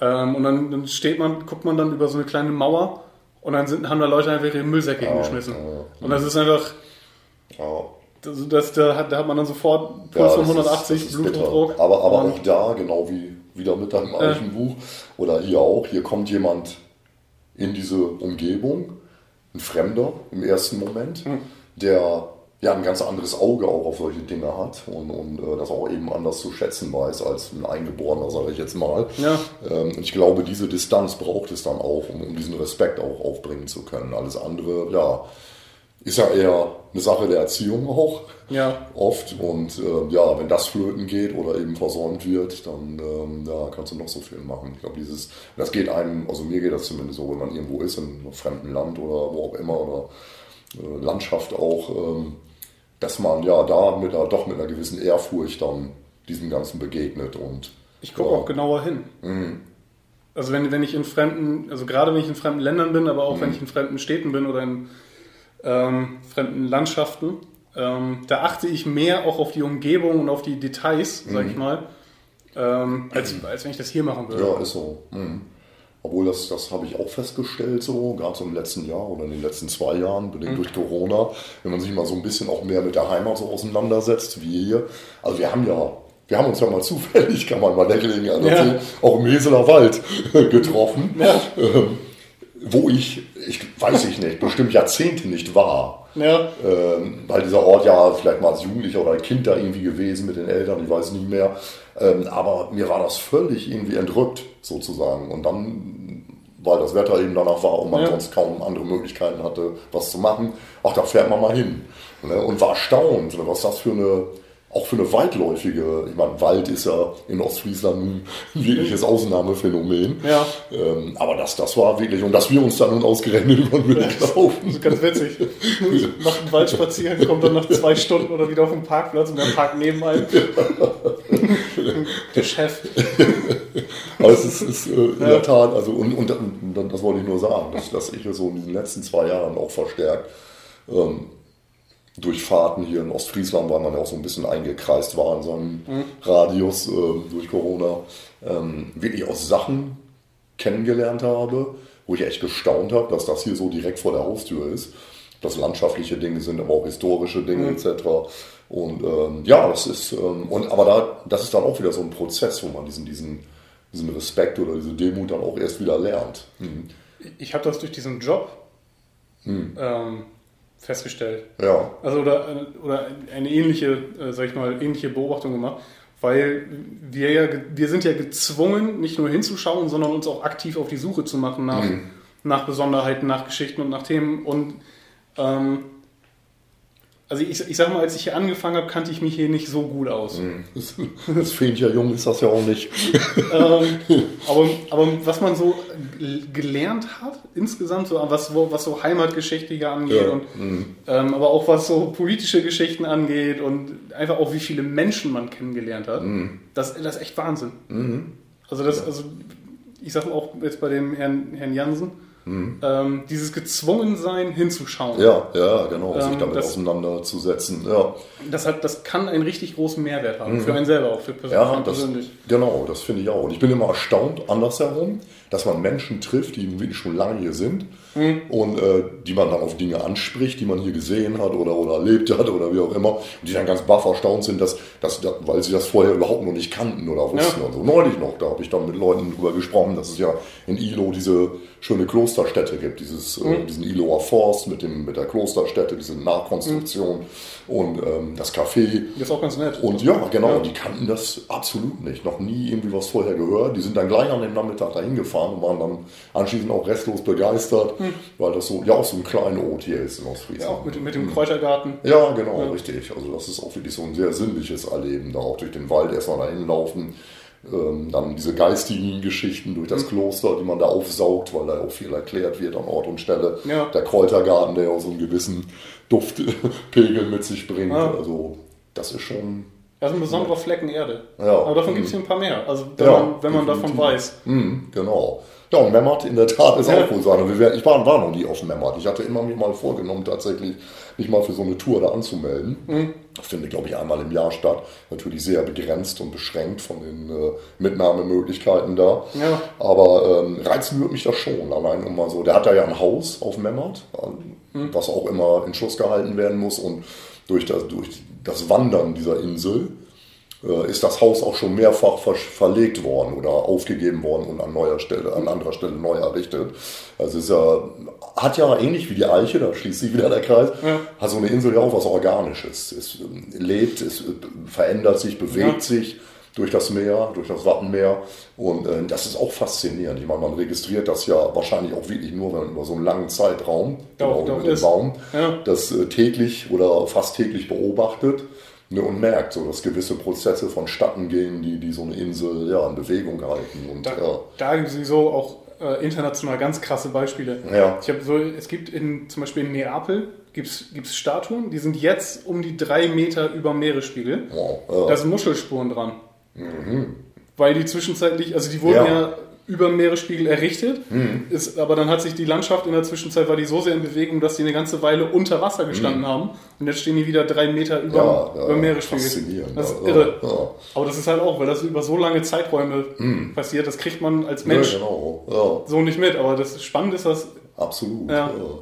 Ähm, und dann, dann steht man, guckt man dann über so eine kleine Mauer und dann sind, haben da Leute einfach ihre Müllsäcke hingeschmissen. ja. Und das ist einfach, Ja. Das, das, da, hat, da hat man dann sofort Puls Ja, von das ist- 180, das ist bitter. Blutdruck. Aber, aber auch da, genau wie wieder mit deinem Eichenbuch oder hier auch, hier kommt jemand in diese Umgebung, ein Fremder im ersten Moment, Hm. der ja ein ganz anderes Auge auch auf solche Dinge hat und, und äh, das auch eben anders zu schätzen weiß als ein Eingeborener, sage ich jetzt mal. Ja. Ähm, und ich glaube, diese Distanz braucht es dann auch, um, um diesen Respekt auch aufbringen zu können. Alles andere, ja, ist ja eher eine Sache der Erziehung auch Ja. oft. Und äh, ja, wenn das flöten geht oder eben versäumt wird, dann ähm, ja, kannst du noch so viel machen. Ich glaube, dieses, das geht einem, also mir geht das zumindest so, wenn man irgendwo ist, in einem fremden Land oder wo auch immer oder äh, Landschaft auch, ähm, dass man ja da mit einer, doch mit einer gewissen Ehrfurcht dann diesem Ganzen begegnet und Ich gucke ja, auch genauer hin. Mhm. Also wenn, wenn ich in fremden, also gerade wenn ich in fremden Ländern bin, aber Mhm. auch wenn ich in fremden Städten bin oder in ähm, fremden Landschaften, ähm, da achte ich mehr auch auf die Umgebung und auf die Details, sag ich mal, ähm, als, als wenn ich das hier machen würde. Mhm. Ja, ist so. Mhm. Obwohl, das, das habe ich auch festgestellt, so, gerade so im letzten Jahr oder in den letzten zwei Jahren, bedingt durch Corona, wenn man sich mal so ein bisschen auch mehr mit der Heimat so auseinandersetzt, wie hier. Also wir haben ja, wir haben uns ja mal zufällig, kann man mal der Gelegenheit erzählen, auch im Heseler Wald getroffen, ähm, wo ich, ich weiß ich nicht, bestimmt Jahrzehnte nicht war. Ja, Ähm, weil dieser Ort ja vielleicht mal als Jugendlicher oder Kind da irgendwie gewesen mit den Eltern, ich weiß nicht mehr. Ähm, aber mir war das völlig irgendwie entrückt sozusagen. Und dann, weil das Wetter eben danach war und man Ja. sonst kaum andere Möglichkeiten hatte, was zu machen, ach, da fährt man mal hin. Ne? Und war erstaunt, was das für eine, auch für eine weitläufige, ich meine, Wald ist ja in Ostfriesland ein wirkliches Ausnahmephänomen. Ja. Ähm, aber das, das war wirklich, und dass wir uns dann nun ausgerechnet über den Weg laufen. das ist ganz witzig. Macht einen Waldspaziergang, kommt dann nach zwei Stunden oder wieder auf den Parkplatz und der Park neben einem. der Chef. Aber es ist, ist äh, in der Tat, also und, und, und das wollte ich nur sagen, dass, dass ich so in diesen letzten zwei Jahren auch verstärkt ähm, durch Fahrten hier in Ostfriesland, weil man ja auch so ein bisschen eingekreist war in so einem Radius äh, durch Corona, ähm, wirklich auch Sachen kennengelernt habe, wo ich echt gestaunt habe, dass das hier so direkt vor der Haustür ist. Das landschaftliche Dinge sind, aber auch historische Dinge etc. Und ähm, ja, das ist, ähm, und, aber da, das ist dann auch wieder so ein Prozess, wo man diesen, diesen, diesen Respekt oder diese Demut dann auch erst wieder lernt. Mhm. Ich habe das durch diesen Job ähm, festgestellt. Ja, Also oder, oder eine ähnliche, äh, sag ich mal, ähnliche Beobachtung gemacht, weil wir ja, wir sind ja gezwungen, nicht nur hinzuschauen, sondern uns auch aktiv auf die Suche zu machen nach, Mhm. nach Besonderheiten, nach Geschichten und nach Themen. Und ähm, Also ich, ich sag mal, als ich hier angefangen habe, kannte ich mich hier nicht so gut aus. Das, das Fähnchen jung ist das ja auch nicht. ähm, aber, aber was man so gelernt hat, insgesamt, so, was, so- was so Heimatgeschichte angeht Ja, und ähm, aber auch was so politische Geschichten angeht und einfach auch wie viele Menschen man kennengelernt hat, das, das ist echt Wahnsinn. Also das, also ich sag mal auch jetzt bei dem Herrn, Herrn Jansen, ähm, dieses Gezwungensein hinzuschauen. Ja, ja, genau, sich Ähm, damit das- auseinanderzusetzen. Ja, Das, hat, das kann einen richtig großen Mehrwert haben, für einen selber auch, für, pers Mhm. ja das, persönlich. genau, das finde ich auch. Und ich bin immer erstaunt, andersherum, dass man Menschen trifft, die wirklich schon lange hier sind Mhm. und äh, die man dann auf Dinge anspricht, die man hier gesehen hat oder, oder erlebt hat oder wie auch immer. Und die dann ganz baff erstaunt sind, dass, dass, weil sie das vorher überhaupt noch nicht kannten oder wussten. Ja. Und so neulich noch, da habe ich dann mit Leuten drüber gesprochen, dass es ja in Ilo diese schöne Klosterstätte gibt, dieses, Mhm. äh, diesen Iloer Forst mit, dem, mit der Klosterstätte, diese Nachkonstruktion und ähm, das Café. Das ist auch ganz nett. Und ja, genau, Ja. die kannten das absolut nicht. Noch nie irgendwie was vorher gehört. Die sind dann gleich an dem Nachmittag dahin gefahren und waren dann anschließend auch restlos begeistert, weil das so, ja, auch so ein kleiner Ort hier ist in ja, Ostfriesland. auch mit, mit dem Kräutergarten. Ja, genau, richtig. Also das ist auch wirklich so ein sehr sinnliches Erleben, da auch durch den Wald erstmal dahin laufen. Ähm, dann diese geistigen Geschichten durch Mhm. das Kloster, die man da aufsaugt, weil da auch viel erklärt wird an Ort und Stelle. Ja. Der Kräutergarten, der auch so einen gewissen Duftpegel mit sich bringt. Ja. Also das ist schon Das ist ein besonderer Flecken Erde. Ja. Aber davon gibt es hier ein paar mehr. Also wenn Ja, man, wenn man davon weiß. Mhm, genau. Ja, und Memmert in der Tat ist Ja. auch wohl so Ich war, war noch nie auf Memmert. Ich hatte immer mir mal vorgenommen, tatsächlich mich mal für so eine Tour da anzumelden. Mhm. Das findet, glaube ich, einmal im Jahr statt. Natürlich sehr begrenzt und beschränkt von den äh, Mitnahmemöglichkeiten da. Ja. Aber ähm, reizen würde mich das schon. Allein immer so. Der hat da ja ein Haus auf Memmert, Mhm. was auch immer in Schuss gehalten werden muss. Und durch das, durch das Wandern dieser Insel äh, ist das Haus auch schon mehrfach ver verlegt worden oder aufgegeben worden und an neuer Stelle, an anderer Stelle neu errichtet. Also es ja, hat ja ähnlich wie die Eiche, da schließt sich wieder der Kreis, Ja. hat so eine Insel ja auch was Organisches. Es ähm, lebt, es äh, verändert sich, bewegt Ja. sich durch das Meer, durch das Wattenmeer. Und äh, das ist auch faszinierend. Ich meine, man registriert das ja wahrscheinlich auch wirklich nur wenn man über so einen langen Zeitraum, Doch, genau doch, den ist- Baum, das äh, täglich oder fast täglich beobachtet ne, und merkt, so, dass gewisse Prozesse vonstatten gehen, die, die so eine Insel ja, in Bewegung halten. Und, Da, ja. da gibt es sowieso auch äh, international ganz krasse Beispiele. Ja. Ich habe so, es gibt in, zum Beispiel in Neapel gibt's, gibt's Statuen, die sind jetzt um die drei Meter über Meeresspiegel. Wow, ja. Da sind Muschelspuren dran. Weil die zwischenzeitlich, also die wurden Ja. Über dem Meeresspiegel errichtet, ist, aber dann hat sich die Landschaft in der Zwischenzeit, war die so sehr in Bewegung, dass die eine ganze Weile unter Wasser gestanden haben und jetzt stehen die wieder drei Meter über, Ja, ja, über dem Meeresspiegel. Das ist ja, irre. Aber das ist halt auch, weil das über so lange Zeiträume passiert, das kriegt man als Mensch genau. So nicht mit, aber das Spannend ist, dass absolut.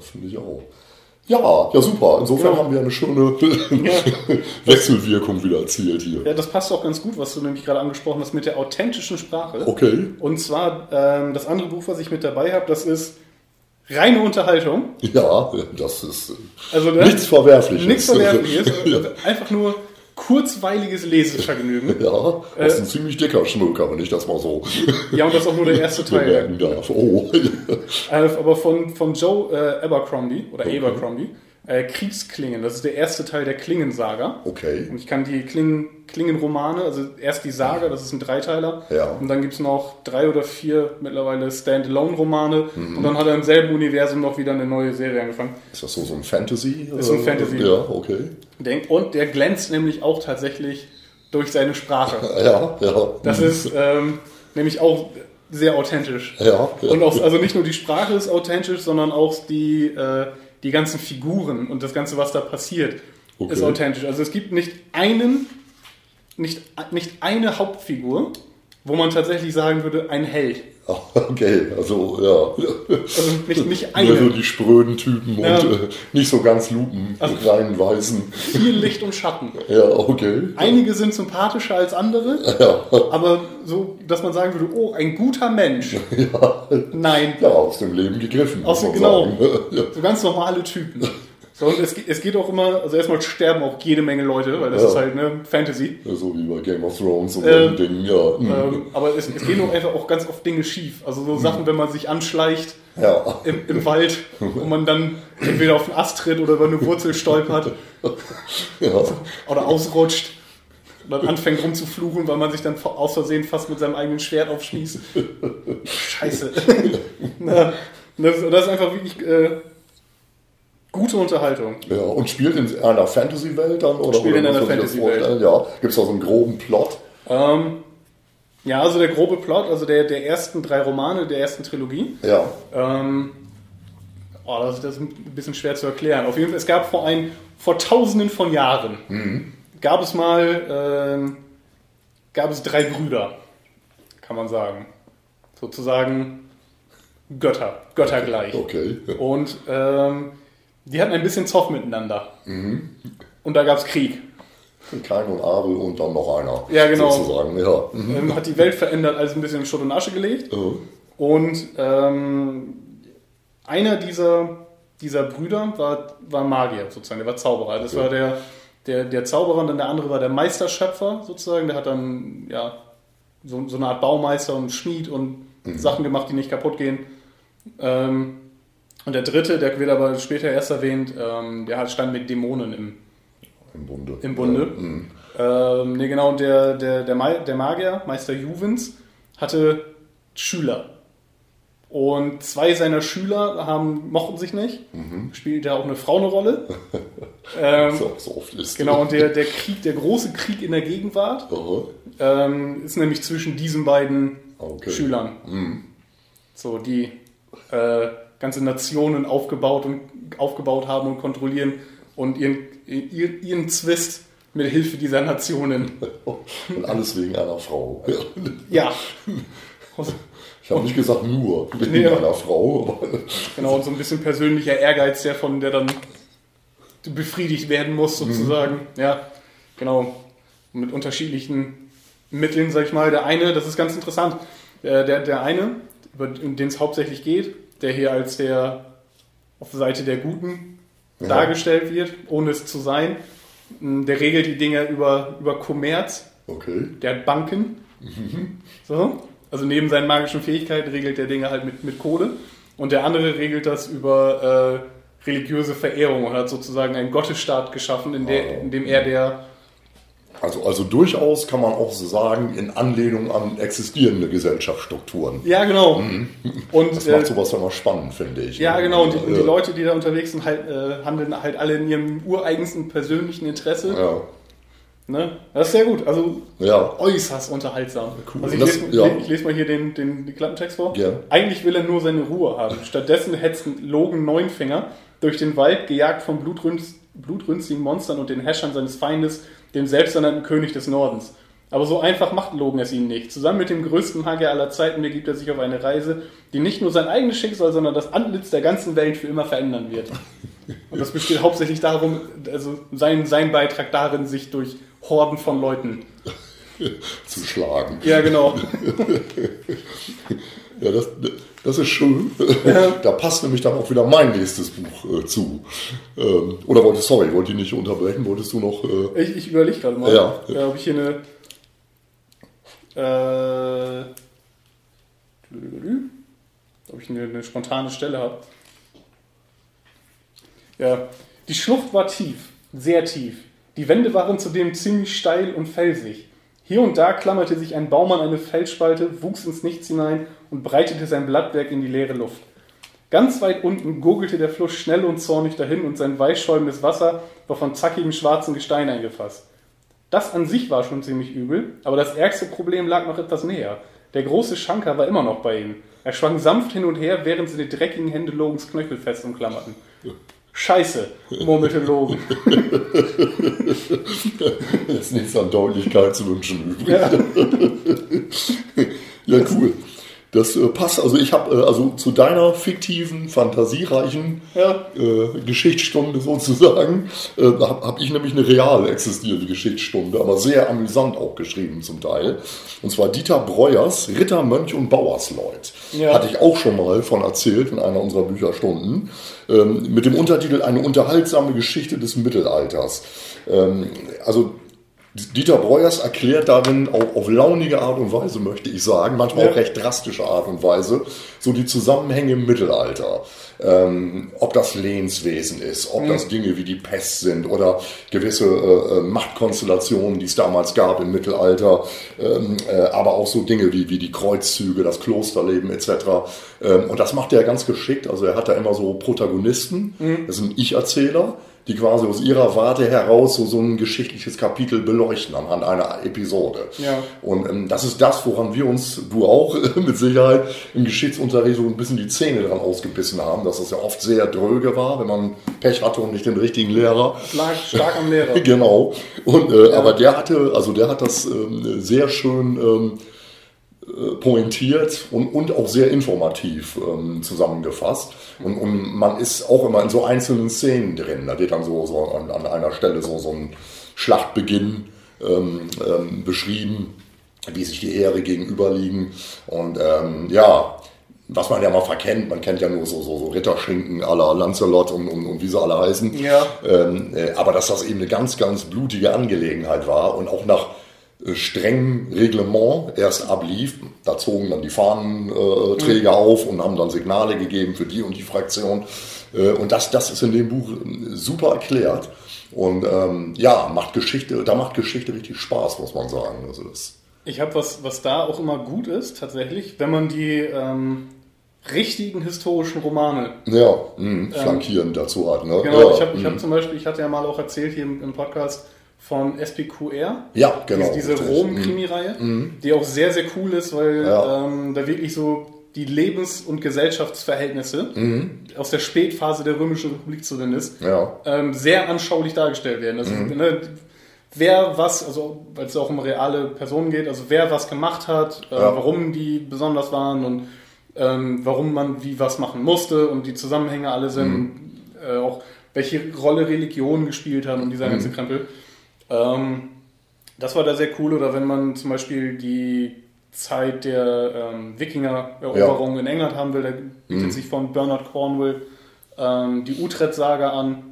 Finde ich auch. Ja, ja, super. Insofern Ja. haben wir eine schöne Wechselwirkung wieder erzielt hier. ja, das passt auch ganz gut, was du nämlich gerade angesprochen hast mit der authentischen Sprache. Okay. Und zwar ähm, das andere Buch, was ich mit dabei habe, das ist reine Unterhaltung. Ja, das ist Also ne, nichts Verwerfliches. Nichts Verwerfliches. ja. Einfach nur kurzweiliges Lesevergnügen. ja, das ist ein ziemlich dicker Schmöker, wenn ich das mal so Ja, und das ist auch nur der erste Teil. bemerken darf. Oh, Äh, aber von, von Joe äh, Abercrombie oder Abercrombie. Äh, Kriegsklingen, das ist der erste Teil der Klingensaga. okay. Und ich kann die Klingen, Klingenromane, also erst die Saga, das ist ein Dreiteiler. Ja. Und dann gibt es noch drei oder vier mittlerweile Standalone-Romane. Mhm. Und dann hat er im selben Universum noch wieder eine neue Serie angefangen. Ist das so, so ein Fantasy? Ist so ein äh, Fantasy. Ja, okay. Denk- Und der glänzt nämlich auch tatsächlich durch seine Sprache. Ja, ja. Das ist ähm, nämlich auch sehr authentisch. Ja, ja. Und auch, also nicht nur die Sprache ist authentisch, sondern auch die, äh, die ganzen Figuren und das Ganze, was da passiert, Okay. ist authentisch. Also es gibt nicht einen, nicht, nicht eine Hauptfigur, wo man tatsächlich sagen würde, ein Held. Okay, also ja. Also nicht, nicht eine. die spröden Typen Ja. und äh, nicht so ganz Lupen, Also- rein weißen. Viel Licht und Schatten. Ja, okay. Einige sind sympathischer als andere, Ja, aber so, dass man sagen würde, oh, ein guter Mensch. ja. Nein, ja, aus dem Leben gegriffen. Aus dem- genau. Ja. so ganz normale Typen. So, und es, es geht auch immer, also erstmal sterben auch jede Menge Leute, weil das Ja. ist halt ne, Fantasy. Ja, so wie bei Game of Thrones und Ähm, Dingen, ja. Mhm. Ähm, aber es, es gehen auch einfach auch ganz oft Dinge schief. Also so Sachen, wenn man sich anschleicht ja. im, im Wald und man dann entweder auf einen Ast tritt oder über eine Wurzel stolpert ja. oder ausrutscht und dann anfängt rumzufluchen, weil man sich dann aus Versehen fast mit seinem eigenen Schwert aufschließt. Scheiße. Na, das, das ist einfach wirklich äh, gute Unterhaltung. ja. Und spielt in einer Fantasy-Welt dann? Oder, Spielt in einer Fantasy-Welt. Ja. Gibt es da so einen groben Plot? Ähm, ja, also der grobe Plot, also der, der ersten drei Romane der ersten Trilogie. Ja. Ähm, oh, das, das ist ein bisschen schwer zu erklären. Auf jeden Fall, es gab vor ein, vor tausenden von Jahren, gab es mal, ähm, gab es drei Brüder, kann man sagen. Sozusagen Götter, göttergleich. Okay. Und ähm, die hatten ein bisschen Zoff miteinander. Und da gab es Krieg. Kain und Abel und dann noch einer. Ja, genau. Sozusagen, ja. Mhm. Hat die Welt verändert, alles ein bisschen in Schutt und Asche gelegt. Ja. Und ähm, einer dieser, dieser Brüder war, war Magier, sozusagen, der war Zauberer. Das war der, der, der Zauberer und dann der andere war der Meisterschöpfer, sozusagen. Der hat dann ja, so, so eine Art Baumeister und Schmied und Sachen gemacht, die nicht kaputt gehen. Ähm, und der dritte, der wird aber später erst erwähnt, ähm, der hat stand mit Dämonen im, Im Bunde. im Bunde. Ähm, nee, genau, und der, der, der, Ma- der Magier, Meister Juvens, hatte Schüler. Und zwei seiner Schüler haben, mochten sich nicht. Spielt ja auch eine Frau eine Rolle. ähm, So, so oft ist. Genau, und der, der Krieg, der große Krieg in der Gegenwart Aha. ähm, ist nämlich zwischen diesen beiden Okay. Schülern. So, die äh, ganze Nationen aufgebaut und aufgebaut haben und kontrollieren und ihren, ihren, ihren Zwist mit Hilfe dieser Nationen. Und alles wegen einer Frau. Ja. Ich habe nicht gesagt nur wegen Nee, einer Frau, Genau, und so ein bisschen persönlicher Ehrgeiz, der von der dann befriedigt werden muss, sozusagen. Ja, genau. Mit unterschiedlichen Mitteln, sag ich mal. Der eine, das ist ganz interessant, der, der, der eine, über den es hauptsächlich geht, der hier als der auf der Seite der Guten Ja. dargestellt wird, ohne es zu sein, der regelt die Dinge über, über Kommerz, okay. der hat Banken. So. Also neben seinen magischen Fähigkeiten regelt der Dinge halt mit, mit Kohle. Und der andere regelt das über äh, religiöse Verehrung und hat sozusagen einen Gottesstaat geschaffen, in, der, in dem er der. Also, also durchaus kann man auch so sagen, in Anlehnung an existierende Gesellschaftsstrukturen. Ja, genau. Und Das äh, macht sowas immer spannend, finde ich. ja, genau. Und die, und die. Leute, die da unterwegs sind, halt, äh, handeln halt alle in ihrem ureigensten persönlichen Interesse. Ja, Ne? Das ist sehr gut. Also ja. äußerst unterhaltsam. Cool. Also ich, das- lese, ja. ich lese mal hier den, den, den Klappentext vor. Ja. Eigentlich will er nur seine Ruhe haben. Stattdessen hetzt Logan Neunfinger durch den Wald, gejagt von blutrünst, blutrünstigen Monstern und den Häschern seines Feindes, dem selbsternannten König des Nordens. Aber so einfach macht Logan es ihm nicht. Zusammen mit dem größten Magier aller Zeiten begibt er sich auf eine Reise, die nicht nur sein eigenes Schicksal, sondern das Antlitz der ganzen Welt für immer verändern wird. Und das besteht hauptsächlich darum, also sein, sein Beitrag darin, sich durch Horden von Leuten. Zu schlagen. Ja, genau. Ja, das, das ist schön. Da passt nämlich dann auch wieder mein nächstes Buch äh, zu. Ähm, oder wolltest, sorry, wollte ich nicht unterbrechen, wolltest du noch. Äh, Ich, ich überlege gerade mal, Ja. ja, ob ich hier eine. Äh, ob ich eine, eine spontane Stelle habe. Ja, die Schlucht war tief, sehr tief. Die Wände waren zudem ziemlich steil und felsig. Hier und da klammerte sich ein Baum an eine Felsspalte, wuchs ins Nichts hinein und breitete sein Blattwerk in die leere Luft. Ganz weit unten gurgelte der Fluss schnell und zornig dahin und sein weichschäumendes Wasser war von zackigem schwarzen Gestein eingefasst. Das an sich war schon ziemlich übel, aber das ärgste Problem lag noch etwas näher. Der große Schanker war immer noch bei ihm. Er schwang sanft hin und her, während sie die dreckigen Hände Logans Knöchel fest umklammerten. Scheiße, murmelte Logan. jetzt nichts an Deutlichkeit zu wünschen übrig. Ja. Ja, cool. Das äh, passt. Also ich habe äh, also zu deiner fiktiven, fantasiereichen Ja. äh, Geschichtsstunde sozusagen äh, habe hab ich nämlich eine real existierende Geschichtsstunde, aber sehr amüsant auch geschrieben zum Teil. Und zwar Dieter Breuers Ritter, Mönch und Bauersleut. Ja. Hatte ich auch schon mal von erzählt in einer unserer Bücherstunden. Ähm, mit dem Untertitel Eine unterhaltsame Geschichte des Mittelalters. Ähm, also Dieter Breuers erklärt darin auch auf launige Art und Weise, möchte ich sagen, manchmal Ja. auch recht drastische Art und Weise, so die Zusammenhänge im Mittelalter. Ähm, ob das Lehnswesen ist, ob das Dinge wie die Pest sind oder gewisse äh, äh, Machtkonstellationen, die es damals gab im Mittelalter, ähm, äh, aber auch so Dinge wie, wie die Kreuzzüge, das Klosterleben etc. Ähm, und das macht er ganz geschickt. Also er hat da immer so Protagonisten, das sind Ich-Erzähler, die quasi aus ihrer Warte heraus so, so ein geschichtliches Kapitel beleuchten anhand einer Episode. Ja. Und ähm, das ist das, woran wir uns, du auch mit Sicherheit, im Geschichtsunterricht so ein bisschen die Zähne dran ausgebissen haben, dass das ja oft sehr dröge war, wenn man Pech hatte und nicht den richtigen Lehrer. Lag stark am Lehrer. Genau. Und, äh, Aber der hatte, also der hat das ähm, sehr schön ähm, äh, pointiert und, und auch sehr informativ ähm, zusammengefasst. Und, und man ist auch immer in so einzelnen Szenen drin. Da wird dann so, so an, an einer Stelle so, so ein Schlachtbeginn ähm, ähm, beschrieben, wie sich die Ehre gegenüberliegen. Und ähm, ja, was man ja mal verkennt, man kennt ja nur so, so, so Ritterschinken à la Lancelot und, und, und wie sie alle heißen. Ja. Ähm, äh, aber dass das eben eine ganz, ganz blutige Angelegenheit war und auch nach äh, strengem Reglement erst ablief. Da zogen dann die Fahnenträger Träger auf und haben dann Signale gegeben für die und die Fraktion. Äh, und das, das ist in dem Buch äh, super erklärt. Und ähm, ja, macht Geschichte, da macht Geschichte richtig Spaß, muss man sagen. Also das, Ich habe was, was da auch immer gut ist, tatsächlich, wenn man die ähm, richtigen historischen Romane. ja, mh, flankierend dazu hat. Ne? Ähm, Genau, ja, ich habe ich hab zum Beispiel, ich hatte ja mal auch erzählt hier im, im Podcast von SPQR. ja, genau. diese diese. Rom-Krimi-Reihe, die auch sehr, sehr cool ist, weil Ja. ähm, da wirklich so die Lebens- und Gesellschaftsverhältnisse Mhm. aus der Spätphase der Römischen Republik zu nennen ist, Ja. ähm, sehr anschaulich dargestellt werden. Also, ne, wer was, also weil es auch um reale Personen geht, also wer was gemacht hat, äh, Ja. warum die besonders waren und ähm, warum man wie was machen musste und die Zusammenhänge alle sind, äh, auch welche Rolle Religion gespielt haben und dieser ganze Krempel. Ähm, das war da sehr cool. Oder wenn man zum Beispiel die Zeit der ähm, Wikinger-Eroberung in England haben will, da bietet sich von Bernard Cornwell ähm, die Utrecht-Saga an.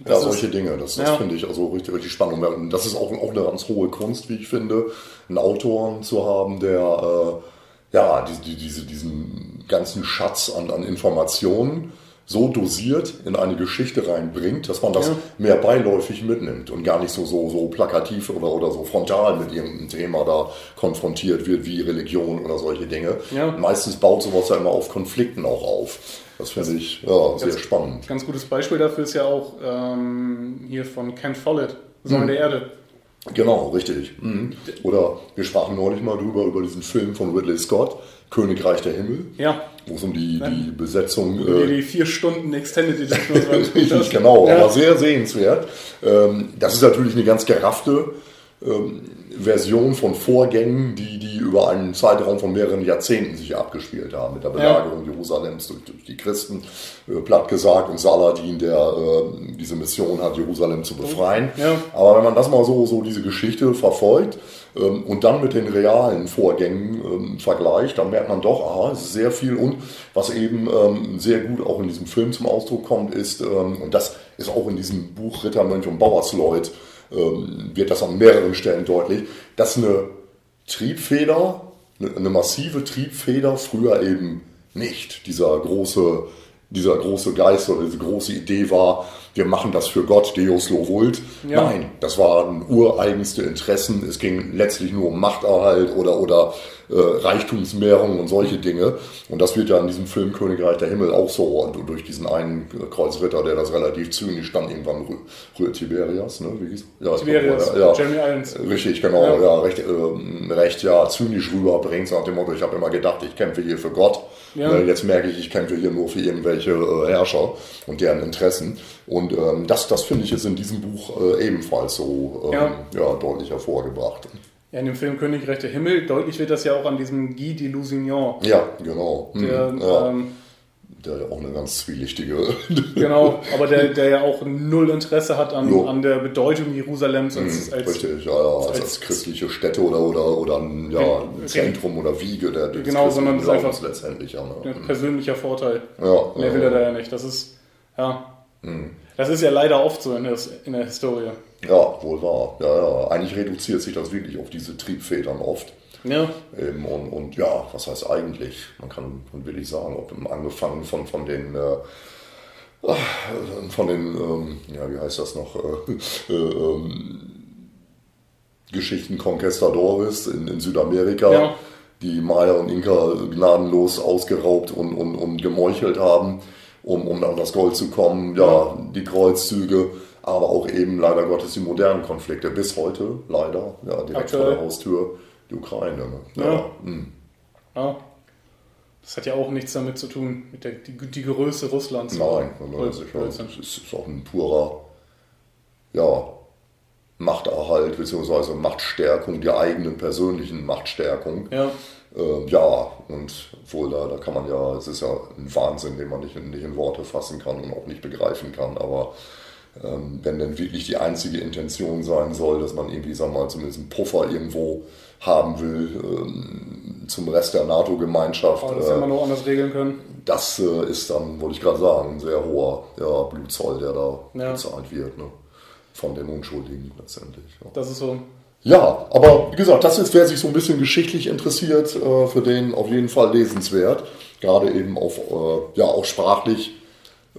Ja, Das solche ist- Dinge, das, das Ja. finde ich also richtig, richtig spannend. Und das ist auch, auch eine ganz hohe Kunst, wie ich finde, einen Autoren zu haben, der äh, ja, die, die, diese, diesen ganzen Schatz an, an Informationen so dosiert in eine Geschichte reinbringt, dass man das Ja. mehr beiläufig mitnimmt und gar nicht so, so, so plakativ oder, oder so frontal mit irgendeinem Thema da konfrontiert wird, wie Religion oder solche Dinge. Ja. Meistens baut sowas ja immer auf Konflikten auch auf. Das finde ich ja, sehr spannend. Ganz gutes Beispiel dafür ist ja auch ähm, hier von Ken Follett, Säule der Erde. Genau, richtig. Mhm. Oder wir sprachen neulich mal drüber, über diesen Film von Ridley Scott, Königreich der Himmel, Ja, wo es um die, die Besetzung die, äh, die vier Stunden Extended Edition. genau, Ja. aber sehr sehenswert. Ähm, das ist natürlich eine ganz geraffte Version von Vorgängen, die, die über einen Zeitraum von mehreren Jahrzehnten sich abgespielt haben, mit der Belagerung Jerusalems durch, durch die Christen, äh, platt gesagt, und Saladin, der äh, diese Mission hat, Jerusalem zu befreien. Ja. Aber wenn man das mal so, so diese Geschichte verfolgt ähm, und dann mit den realen Vorgängen ähm, vergleicht, dann merkt man doch, aha, es ist sehr viel und was eben ähm, sehr gut auch in diesem Film zum Ausdruck kommt, ist, ähm, und das ist auch in diesem Buch Ritter, Mönch und Bauersleut, ähm, wird das an mehreren Stellen deutlich, dass eine Triebfeder, eine, eine massive Triebfeder früher eben nicht dieser große, dieser große Geist oder diese große Idee war, wir machen das für Gott, Deus lo vult. Ja. Nein, das waren ureigenste Interessen. Es ging letztlich nur um Machterhalt oder, oder äh, Reichtumsmehrung und solche Dinge. Und das wird ja in diesem Film Königreich der Himmel auch so. Und durch diesen einen Kreuzritter, der das relativ zynisch dann irgendwann rührt, Tiberias, ne? Wie hieß? Ja, glaube, ja. Jeremy Irons. Richtig, genau, Ja. ja, recht, ähm, recht ja, zynisch rüberbringt, nach dem Motto, ich habe immer gedacht, ich kämpfe hier für Gott. Ja. Äh, Jetzt merke ich, ich kämpfe hier nur für irgendwelche äh, Herrscher und deren Interessen. Und ähm, das, das finde ich ist in diesem Buch äh, ebenfalls so ähm, Ja. ja. deutlich hervorgebracht. Ja, in dem Film Königreich der Himmel, deutlich wird das ja auch an diesem Guy de Lusignan. Ja, genau. Hm, Der, ja. ähm, der ja auch eine ganz zwielichtige. genau, aber der, der ja auch null Interesse hat an, Jo. an der Bedeutung Jerusalems als, als Richtig, ja, ja, als, als- christliche Stätte oder, oder, oder ein, ja, ein Zentrum oder Wiege der, des Genau, sondern es ist einfach- letztendlich. Ja, ne? ein persönlicher Vorteil. ja, Mehr will er da ja nicht. Das ist, ja. Das ist ja leider oft so in der, in der Historie. ja, wohl wahr. Ja, ja. Eigentlich reduziert sich das wirklich auf diese Triebfedern oft. Ja, Ähm, und, und ja, was heißt eigentlich? Man kann, kann wirklich sagen, ob angefangen von, von den äh, ah, von den, ähm, ja, wie heißt das noch, äh, äh, ähm, Geschichten Conquistadores in, in Südamerika, Ja. die Maya und Inka gnadenlos ausgeraubt und, und, und gemeuchelt haben, um, um an das Gold zu kommen. Ja, die Kreuzzüge, aber auch eben leider Gottes die modernen Konflikte bis heute, leider, ja, direkt vor Aktuell. der Haustür, die Ukraine. Ne? Ja. hm. ja. Das hat ja auch nichts damit zu tun, mit der die, die Größe Russlands. Nein, nein, das ist, ja, Blödsinn. das ist auch ein purer ja, Machterhalt bzw. Machtstärkung, der eigenen persönlichen Machtstärkung. Ja, Äh, ja, und wohl da, da kann man ja, es ist ja ein Wahnsinn, den man nicht, in- nicht in Worte fassen kann und auch nicht begreifen kann, aber ähm, wenn denn wirklich die einzige Intention sein soll, dass man irgendwie, sagen wir mal, zumindest einen Puffer irgendwo haben will ähm, zum Rest der NATO-Gemeinschaft, aber das äh, hätte man noch anders regeln können. das äh, ist dann, wollte ich gerade sagen, ein sehr hoher ja, Blutzoll, der da Ja. bezahlt wird, ne? von den Unschuldigen letztendlich. Ja. Das ist so. Ja, aber wie gesagt, das ist, wer sich so ein bisschen geschichtlich interessiert, äh, für den auf jeden Fall lesenswert. Gerade eben auf, äh, ja, auch sprachlich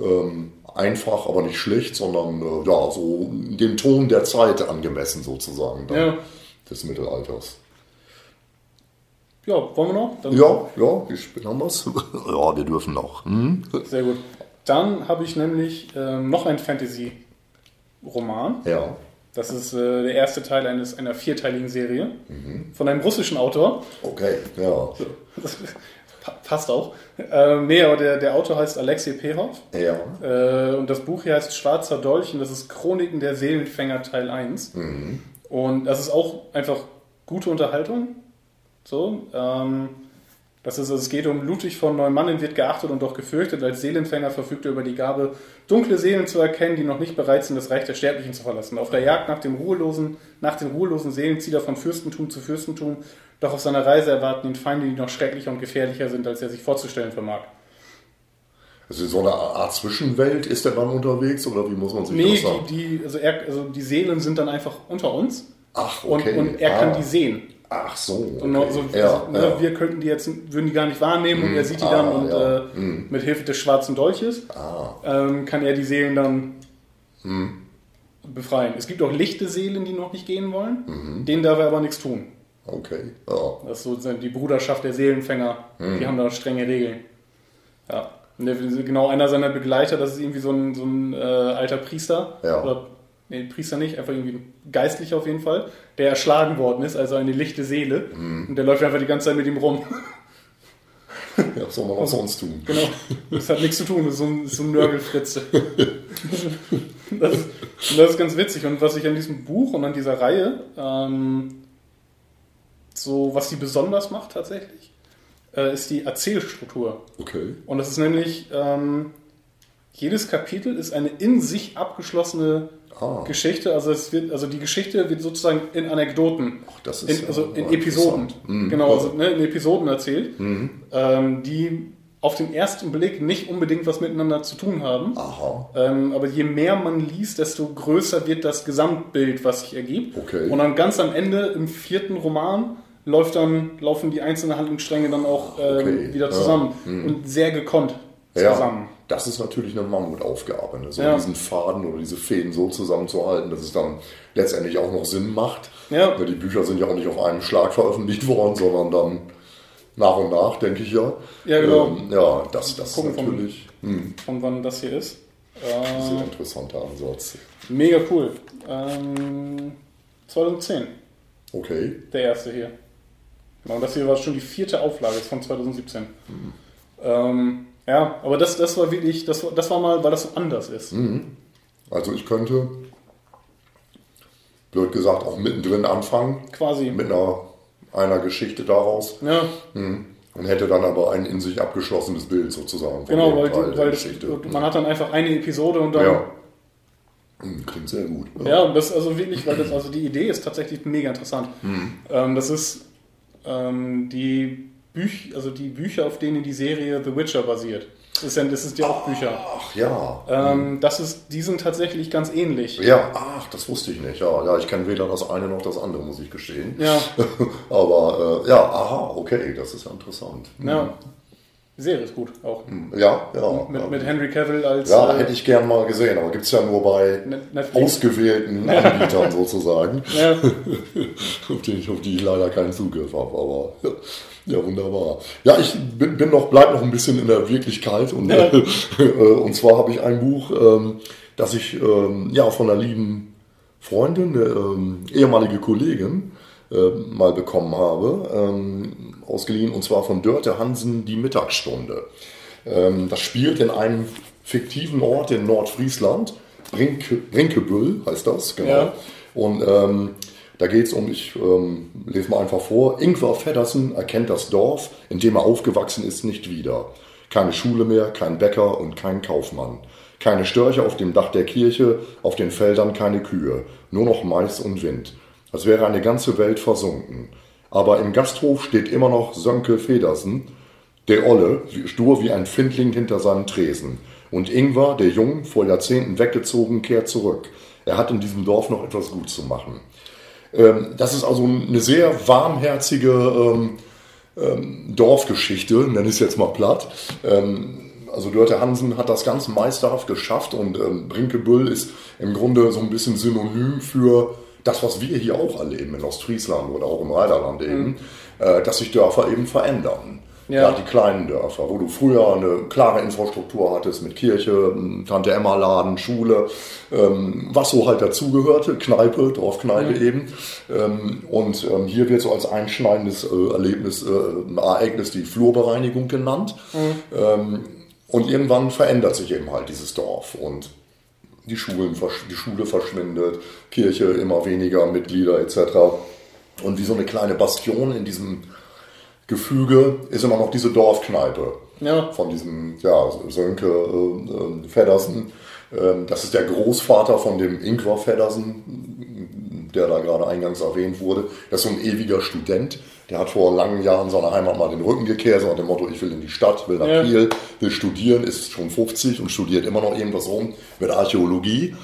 ähm, einfach, aber nicht schlecht, sondern äh, ja, so dem Ton der Zeit angemessen sozusagen dann, Ja. des Mittelalters. Ja, wollen wir noch? Dann, Ja, ja, spät haben wir's? ja, wir dürfen noch. Hm? Sehr gut. Dann habe ich nämlich ähm, noch einen Fantasy-Roman. Ja, Das ist äh, der erste Teil eines, einer vierteiligen Serie Mhm. von einem russischen Autor. okay, ja. Passt auch. Ähm, nee, aber der, der Autor heißt Alexei Perov. Ja, Äh, und das Buch hier heißt Schwarzer Dolch und das ist Chroniken der Seelenfänger Teil 1. Und das ist auch einfach gute Unterhaltung. So, ähm, das ist, also es geht um Ludwig von Neumannen wird geachtet und doch gefürchtet. Als Seelenfänger verfügt er über die Gabe, dunkle Seelen zu erkennen, die noch nicht bereit sind, das Reich der Sterblichen zu verlassen. Auf der Jagd nach, dem ruhelosen, nach den ruhelosen Seelen zieht er von Fürstentum zu Fürstentum. Doch auf seiner Reise erwarten ihn Feinde, die noch schrecklicher und gefährlicher sind, als er sich vorzustellen vermag. also so eine Art Zwischenwelt ist der dann unterwegs oder wie muss man sich Nee, das sagen? die, die, also, er, also die Seelen sind dann einfach unter uns Ach, und, okay. und er kann Ah. die sehen. Ach so, okay. Und also, ja, also, ne, ja. Wir könnten die jetzt, würden die gar nicht wahrnehmen und er sieht die Ah, dann und ja. äh, mit Hilfe des schwarzen Dolches Ah. ähm, kann er die Seelen dann Hm. befreien. Es gibt auch lichte Seelen, die noch nicht gehen wollen, Mhm. denen darf er aber nichts tun. Okay, ja. Das ist so die Bruderschaft der Seelenfänger, Hm. die haben da strenge Regeln. Ja. Und der, genau einer seiner Begleiter, das ist irgendwie so ein, so ein äh, alter Priester. Ja. Oder, nee, Priester nicht, einfach irgendwie ein Geistlicher auf jeden Fall, der erschlagen worden ist, also eine lichte Seele. Hm. Und der läuft einfach die ganze Zeit mit ihm rum. ja. Was soll man auch sonst tun? genau. Das hat nichts zu tun, das ist so ein, so ein Nörgelfritze. das, das ist ganz witzig. Und was ich an diesem Buch und an dieser Reihe, ähm, so was sie besonders macht tatsächlich, äh, ist die Erzählstruktur. Okay. Und das ist nämlich, ähm, jedes Kapitel ist eine in sich abgeschlossene Ah. Geschichte. Also, es wird, also die Geschichte wird sozusagen in Anekdoten, Ach, das ist in, ja also in mal Episoden. Mhm. genau, also ne, in Episoden erzählt, Hm. ähm, die auf den ersten Blick nicht unbedingt was miteinander zu tun haben. Ähm, aber je mehr man liest, desto größer wird das Gesamtbild, was sich ergibt. Okay. Und dann ganz am Ende, im vierten Roman, läuft dann, laufen die einzelnen Handlungsstränge dann auch ähm, Okay, wieder ja. zusammen. Und sehr gekonnt Ja, zusammen. Das ist natürlich eine Mammutaufgabe, ne? so Ja. diesen Faden oder diese Fäden so zusammenzuhalten, dass es dann letztendlich auch noch Sinn macht. Ja. Die Bücher sind ja auch nicht auf einen Schlag veröffentlicht worden, sondern dann nach und nach, denke ich ja. Ja, genau. Ähm, ja, das, das ist Gucken natürlich hm, Von wann das hier ist. ein sehr Äh, interessanter Ansatz. mega cool. Ähm, 2010, Okay. der erste hier. Genau, das hier war schon die vierte Auflage ist von 2017. Ähm, ja, aber das, das war wirklich, das, war- das war mal, weil das so anders ist. Also ich könnte blöd gesagt, auch mittendrin anfangen. Quasi. Mit einer, einer Geschichte daraus. Ja, Mhm. Und hätte dann aber ein in sich abgeschlossenes Bild sozusagen. genau, weil, die, weil das, Geschichte. man hat dann einfach eine Episode und dann. Ja. Hm, Klingt sehr gut. Ja, und das also wirklich, weil das, also die Idee ist tatsächlich mega interessant. Ähm, das ist ähm, die Büch, also die Bücher, auf denen die Serie The Witcher basiert. Das, ja, das ist ja auch Bücher. Ach ja. Ähm, das ist, die sind tatsächlich ganz ähnlich. Ja, ach, das wusste ich nicht. Ja, ja ich kenne weder das eine noch das andere, muss ich gestehen. Ja, Aber äh, ja, aha, okay, das ist ja interessant. ja. Die Serie ist gut auch. Ja, ja. Mit, mit Henry Cavill als ja, äh, hätte ich gern mal gesehen, aber gibt es ja nur bei Net- Netflix. ausgewählten Anbietern sozusagen, Ja, auf, die ich, auf die ich leider keinen Zugriff habe. Aber ja, ja, wunderbar. Ja, ich bin, bin noch, bleib noch ein bisschen in der Wirklichkeit und, Ja. äh, und zwar habe ich ein Buch, ähm, das ich ähm, ja von einer lieben Freundin, eine ähm, ehemalige Kollegin, äh, mal bekommen habe, ähm, ausgeliehen, und zwar von Dörte Hansen, Die Mittagsstunde. Ähm, das spielt in einem fiktiven Ort in Nordfriesland, Brinke, Brinkebüll heißt das, genau. Ja. Und ähm, da geht es um, ich ähm, lese mal einfach vor, Ingvar Feddersen erkennt das Dorf, in dem er aufgewachsen ist, nicht wieder. Keine Schule mehr, kein Bäcker und kein Kaufmann. Keine Störche auf dem Dach der Kirche, auf den Feldern keine Kühe, nur noch Mais und Wind. Als wäre eine ganze Welt versunken. Aber im Gasthof steht immer noch Sönke Federsen, der Olle, stur wie ein Findling hinter seinem Tresen. Und Ingvar, der Jung, vor Jahrzehnten weggezogen, kehrt zurück. Er hat in diesem Dorf noch etwas gut zu machen. Ähm, das ist also eine sehr warmherzige ähm, ähm, Dorfgeschichte, nenne ich es jetzt mal platt. Also Dörte Hansen hat das ganz meisterhaft geschafft und Brinkebüll ist im Grunde so ein bisschen synonym für das, was wir hier auch erleben in Ostfriesland oder auch im Rheinland eben, äh, dass sich Dörfer eben verändern. Ja. Ja. die kleinen Dörfer, wo du früher eine klare Infrastruktur hattest mit Kirche, Tante Emma Laden, Schule, ähm, was so halt dazugehörte, Kneipe, Dorfkneipe eben. Ähm, und ähm, hier wird so als einschneidendes äh, Erlebnis, äh, Ereignis die Flurbereinigung genannt. Ähm, und irgendwann verändert sich eben halt dieses Dorf und die, Schulen, die Schule verschwindet, Kirche immer weniger Mitglieder etc. Und wie so eine kleine Bastion in diesem Gefüge ist immer noch diese Dorfkneipe Ja. von diesem ja, Sönke äh, äh, Feddersen. Ähm, das ist der Großvater von dem Ingvar Feddersen, der da gerade eingangs erwähnt wurde. Das ist so ein ewiger Student. Der hat vor langen Jahren seiner Heimat mal den Rücken gekehrt, so nach dem Motto, ich will in die Stadt, will nach Ja. Kiel, will studieren, ist schon 50 und studiert immer noch irgendwas rum mit Archäologie.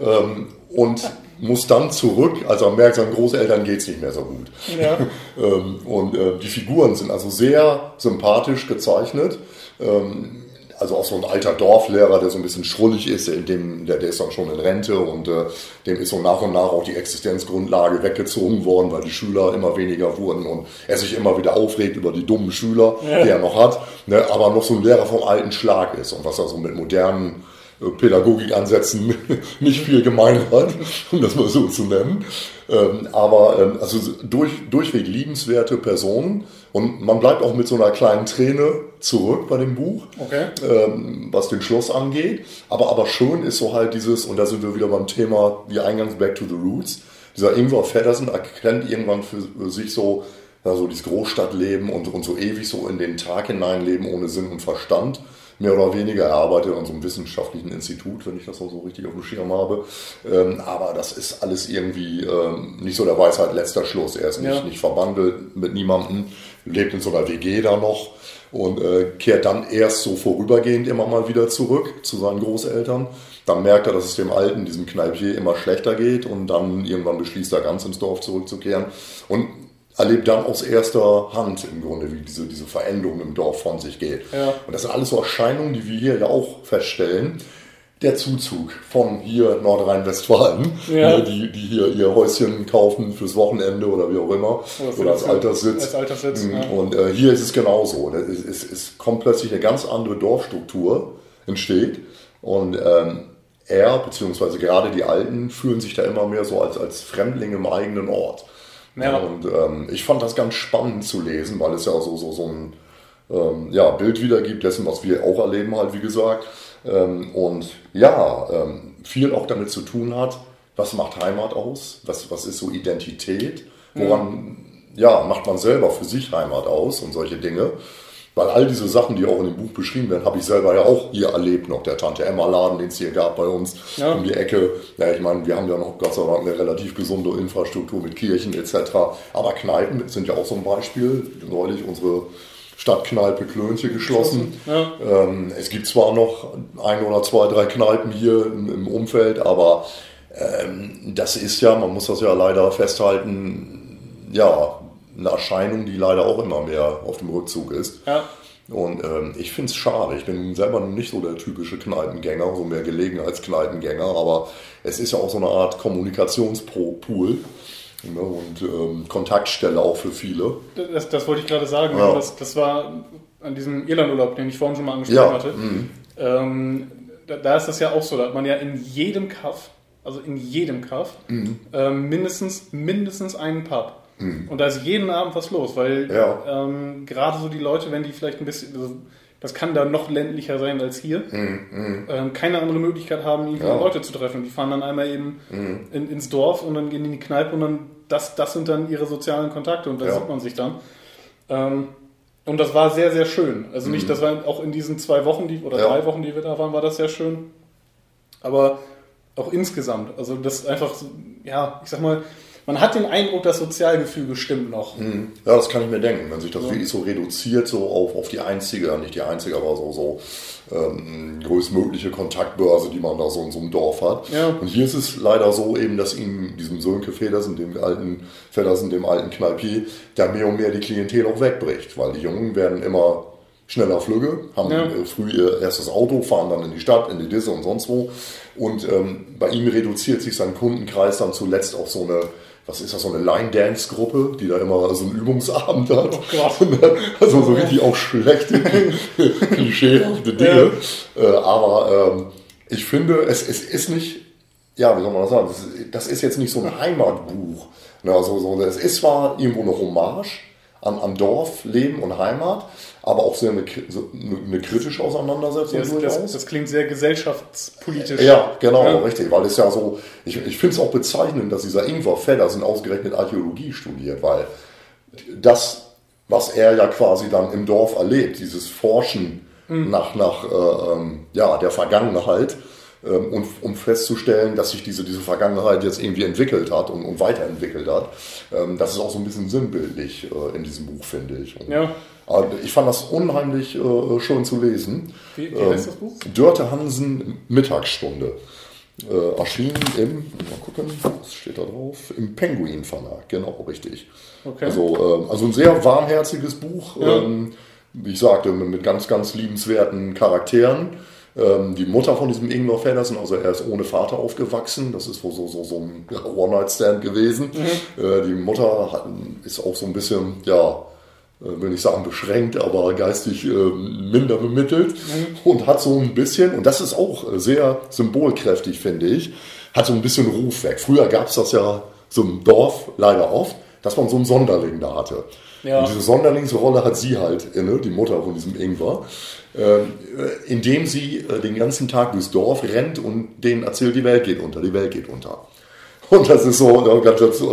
Ähm, und muss dann zurück, als er merkt, seinen Großeltern geht es nicht mehr so gut. Ja. Ähm, und äh, die Figuren sind also sehr sympathisch gezeichnet. Ähm, also auch so ein alter Dorflehrer, der so ein bisschen schrullig ist, in dem, der, der ist dann schon in Rente und äh, dem ist so nach und nach auch die Existenzgrundlage weggezogen worden, weil die Schüler immer weniger wurden und er sich immer wieder aufregt über die dummen Schüler, die er noch hat, ne, aber noch so ein Lehrer vom alten Schlag ist und was er so mit modernen äh, Pädagogikansätzen nicht viel gemein hat, um das mal so zu nennen. Ähm, aber ähm, also durch, durchweg liebenswerte Personen und man bleibt auch mit so einer kleinen Träne zurück bei dem Buch, Okay. ähm, was den Schluss angeht. Aber, aber schön ist so halt dieses, und da sind wir wieder beim Thema, wie eingangs Back to the Roots, dieser Ingvar Feddersen erkennt irgendwann für sich so, ja, so dieses Großstadtleben und, und so ewig so in den Tag hineinleben ohne Sinn und Verstand. Mehr oder weniger, er arbeitet an so einem wissenschaftlichen Institut, wenn ich das auch so richtig auf dem Schirm habe. Ähm, aber das ist alles irgendwie ähm, nicht so der Weisheit letzter Schluss. Er ist nicht, Ja. nicht verbandelt mit niemandem, lebt in so einer WG da noch und äh, kehrt dann erst so vorübergehend immer mal wieder zurück zu seinen Großeltern. Dann merkt er, dass es dem Alten, diesem Kneipier, immer schlechter geht und dann irgendwann beschließt er ganz ins Dorf zurückzukehren und erlebt dann aus erster Hand im Grunde, wie diese, diese Veränderung im Dorf von sich geht. Ja. Und das sind alles so Erscheinungen, die wir hier ja auch feststellen. Der Zuzug von hier Nordrhein-Westfalen, Ja. ne, die, die hier ihr Häuschen kaufen fürs Wochenende oder wie auch immer, Oder oder als Alterssitz. als Alterssitz, Mhm. ja. Und äh, hier ist es genauso. Es, ist- es, es kommt plötzlich eine ganz andere Dorfstruktur entsteht. Und ähm, er, beziehungsweise gerade die Alten, fühlen sich da immer mehr so als, als Fremdlinge im eigenen Ort. Ja. Und ähm, ich fand das ganz spannend zu lesen, weil es ja so, so, so ein ähm, ja, Bild wiedergibt dessen, was wir auch erleben, halt, wie gesagt. Ähm, und ja, ähm, viel auch damit zu tun hat, Was macht Heimat aus? Was, was ist so Identität? Woran ja, macht man selber für sich Heimat aus und solche Dinge? Weil all diese Sachen, die auch in dem Buch beschrieben werden, habe ich selber ja auch hier erlebt noch. Der Tante Emma Laden, den es hier gab bei uns Ja. um die Ecke. Ja, ich meine, wir haben ja noch Gott sei Dank eine relativ gesunde Infrastruktur mit Kirchen etc. Aber Kneipen sind ja auch so ein Beispiel. Neulich unsere Stadtkneipe Klönche geschlossen. Ja. Ähm, es gibt zwar noch ein oder zwei, drei Kneipen hier im, im Umfeld, aber ähm, das ist ja, man muss das ja leider festhalten, ja, eine Erscheinung, die leider auch immer mehr auf dem Rückzug ist. Ja. Und ähm, ich finde es schade. Ich bin selber nicht so der typische Kneipengänger, so mehr Gelegenheitskneipengänger, aber es ist ja auch so eine Art Kommunikationspool ne, und ähm, Kontaktstelle auch für viele. Das, das wollte ich gerade sagen. Ja. Das, das war an diesem Irlandurlaub, den ich vorhin schon mal angesprochen Ja, hatte. mhm. Ähm, da, da ist das ja auch so, da hat man ja in jedem Kaff, also in jedem Kaff, Mhm. ähm, mindestens, mindestens einen Pub. Und da ist jeden Abend was los, weil Ja. ähm, gerade so die Leute, wenn die vielleicht ein bisschen, also, das kann da noch ländlicher sein als hier, ähm, keine andere Möglichkeit haben, irgendwie Mhm, Ja. Mhm. Leute zu treffen. Die fahren dann einmal eben in, ins Dorf und dann gehen in die Kneipe und dann, das, das sind dann ihre sozialen Kontakte und da Ja. sieht man sich dann. Ähm, und das war sehr, sehr schön. Also nicht, das war auch in diesen zwei Wochen, die, oder Mhm. Ja. drei Wochen, die wir da waren, war das sehr schön. Aber auch insgesamt. Also das einfach, so, ja, ich sag mal, man hat den Eindruck, das Sozialgefüge stimmt noch. Mhm. Ja, das kann ich mir denken. Wenn sich das wirklich so reduziert, so auf, auf die einzige, nicht die einzige, aber so, so ähm, größtmögliche Kontaktbörse, die man da so in so einem Dorf hat. Ja. Und hier ist es leider so eben, dass ihm, diesem Sönke Federsen, dem alten Federsen, dem alten Kneipier, da mehr und mehr die Klientel auch wegbricht, weil die Jungen werden immer schneller Flügge, haben Ja. äh, früh ihr erstes Auto, fahren dann in die Stadt, in die Disse und sonst wo. Und ähm, bei ihm reduziert sich sein Kundenkreis dann zuletzt auf so eine, was ist das, so eine Line-Dance-Gruppe, die da immer so einen Übungsabend hat. Oh Gott. Also so richtig auch schlechte, klischeehafte Dinge. Äh, aber ähm, ich finde, es, es ist nicht, ja, wie soll man das sagen, das ist, jetzt nicht so ein Heimatbuch. Ne, also, so, es ist zwar irgendwo eine Hommage an, an Dorf, Leben und Heimat, aber auch sehr eine, so eine, kritische Auseinandersetzung Das, durchaus. das, das klingt sehr gesellschaftspolitisch. Ja, genau, Ja. richtig, weil es ja so, ich, ich finde es auch bezeichnend, dass dieser Ingvar Feddersen ausgerechnet Archäologie studiert, weil das, was er ja quasi dann im Dorf erlebt, dieses Forschen nach, nach äh, ähm, ja, der Vergangenheit, und um festzustellen, dass sich diese, diese Vergangenheit jetzt irgendwie entwickelt hat und, und weiterentwickelt hat, ähm, das ist auch so ein bisschen sinnbildlich äh, in diesem Buch, finde ich. Und, Ja. aber ich fand das unheimlich äh, schön zu lesen. Wie, wie heißt das Buch? Dörte Hansen Mittagsstunde. Äh, erschienen im, mal gucken, was steht da drauf? Im Penguin Verlag, genau, richtig. Okay. Also, ähm, also ein sehr warmherziges Buch, Ja. ähm, wie ich sagte, mit ganz, ganz liebenswerten Charakteren. Ähm, die Mutter von diesem Ingmar Feddersen, also er ist ohne Vater aufgewachsen, das ist wohl so, so, so ein One-Night-Stand gewesen. Mhm. Äh, die Mutter hat, ist auch so ein bisschen, ja, äh, will nicht sagen beschränkt, aber geistig ähm, minder bemittelt und hat so ein bisschen, und das ist auch äh, sehr symbolkräftig, finde ich, hat so ein bisschen Ruf weg. Früher gab es das ja so im Dorf leider oft, dass man so einen Sonderling da hatte. Ja. Und diese Sonderlingsrolle hat sie halt inne, die Mutter von diesem Ingwer, äh, indem sie äh, den ganzen Tag durchs Dorf rennt und denen erzählt, die Welt geht unter, die Welt geht unter. Und das ist so, ja, ganz, ganz, äh,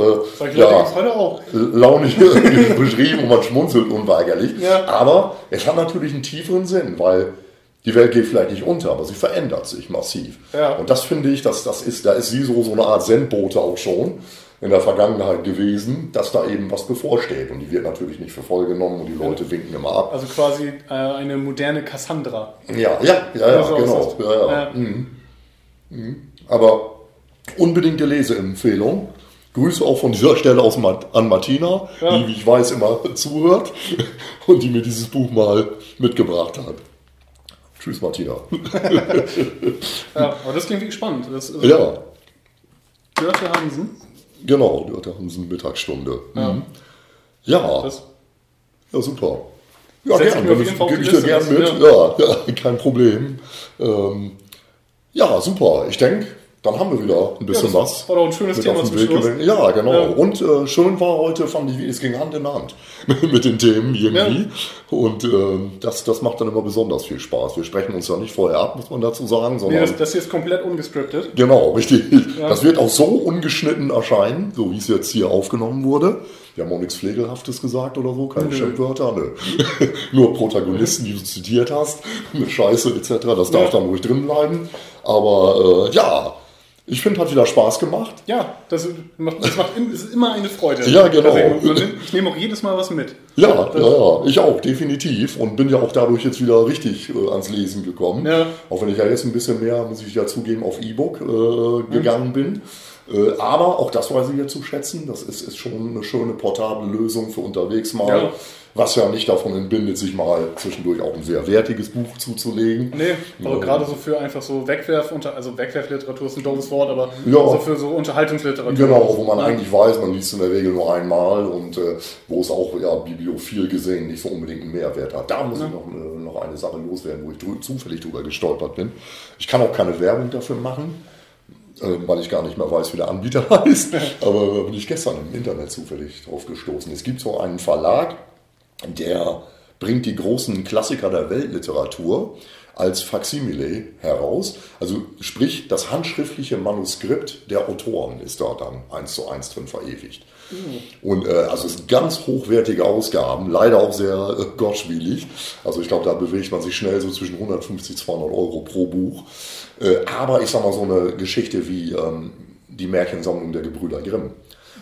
auch. launig beschrieben und man schmunzelt unweigerlich. Ja. Aber es hat natürlich einen tieferen Sinn, weil die Welt geht vielleicht nicht unter, aber sie verändert sich massiv. Ja. Und das finde ich, dass das ist, da ist sie so, so eine Art Sendbote auch schon in der Vergangenheit gewesen, dass da eben was bevorsteht. Und die wird natürlich nicht für voll genommen und die Leute winken immer ab. Also quasi äh, eine moderne Cassandra. Ja, ja, ja, ja, So genau. Ja, ja. Ja. Aber unbedingte Leseempfehlung. Grüße auch von dieser Stelle aus an Martina, Ja. die, wie ich weiß, immer zuhört und die mir dieses Buch mal mitgebracht hat. Tschüss, Martina. Ja, aber das klingt wirklich spannend. Das ist Ja, Dörte Hansen. Genau, Dörte Hansen Mittagsstunde. Ja, ja, Das, ja super. Ja, Setz ich gern, mir auf gebe ich, dir Liste, gern das- mit. Ja. Ja, kein Problem. Ähm, ja, super. Ich denke, dann haben wir wieder ein bisschen Ja, das was. war doch ein schönes Thema zum Weg Schluss. Ja, genau. Ja. Und äh, schön war heute, fand ich, es ging Hand in Hand mit den Themen irgendwie. Und äh, das, das macht dann immer besonders viel Spaß. Wir sprechen uns ja nicht vorher ab, muss man dazu sagen, Nee, sondern das, das hier ist komplett ungescriptet. Genau, richtig. Das wird auch so ungeschnitten erscheinen, so wie es jetzt hier aufgenommen wurde. Wir haben auch nichts Pflegelhaftes gesagt oder so, keine Schimpfwörter, nö. Nur Protagonisten, die du zitiert hast, mit Scheiße etc., das darf Ja. dann ruhig drin bleiben. Aber äh, ja, ich finde, hat wieder Spaß gemacht. Ja, das macht, das macht es ist immer eine Freude. Ja, genau. Nimmt- Ich nehme auch jedes Mal was mit. Ja, ja, ja, ich auch, definitiv. Und bin ja auch dadurch jetzt wieder richtig äh, ans Lesen gekommen. Ja. Auch wenn ich ja jetzt ein bisschen mehr, muss ich ja zugeben, auf E-Book äh, gegangen bin. Äh, aber auch das weiß ich ja zu schätzen. Das ist, ist schon eine schöne portable Lösung für unterwegs mal. Ja. Was ja nicht davon entbindet, sich mal zwischendurch auch ein sehr wertiges Buch zuzulegen. Nee, aber Ja. gerade so für einfach so Wegwerf, also Wegwerfliteratur ist ein doofes Wort, aber Ja. so für so Unterhaltungsliteratur. Genau, wo man eigentlich weiß, man liest in der Regel nur einmal und äh, wo es auch ja, bibliophil gesehen nicht so unbedingt einen Mehrwert hat. Da muss ich noch, äh, noch eine Sache loswerden, wo ich drü zufällig drüber gestolpert bin. Ich kann auch keine Werbung dafür machen, weil ich gar nicht mehr weiß, wie der Anbieter heißt. Aber da bin ich gestern im Internet zufällig drauf gestoßen. Es gibt so einen Verlag, der bringt die großen Klassiker der Weltliteratur als Faksimile heraus. Also sprich, das handschriftliche Manuskript der Autoren ist da dann eins zu eins drin verewigt. Und äh, also es sind ganz hochwertige Ausgaben, leider auch sehr äh, gottspielig. Also ich glaube, da bewegt man sich schnell so zwischen 150, 200 Euro pro Buch. Äh, aber ich sag mal so eine Geschichte wie ähm, die Märchensammlung der Gebrüder Grimm.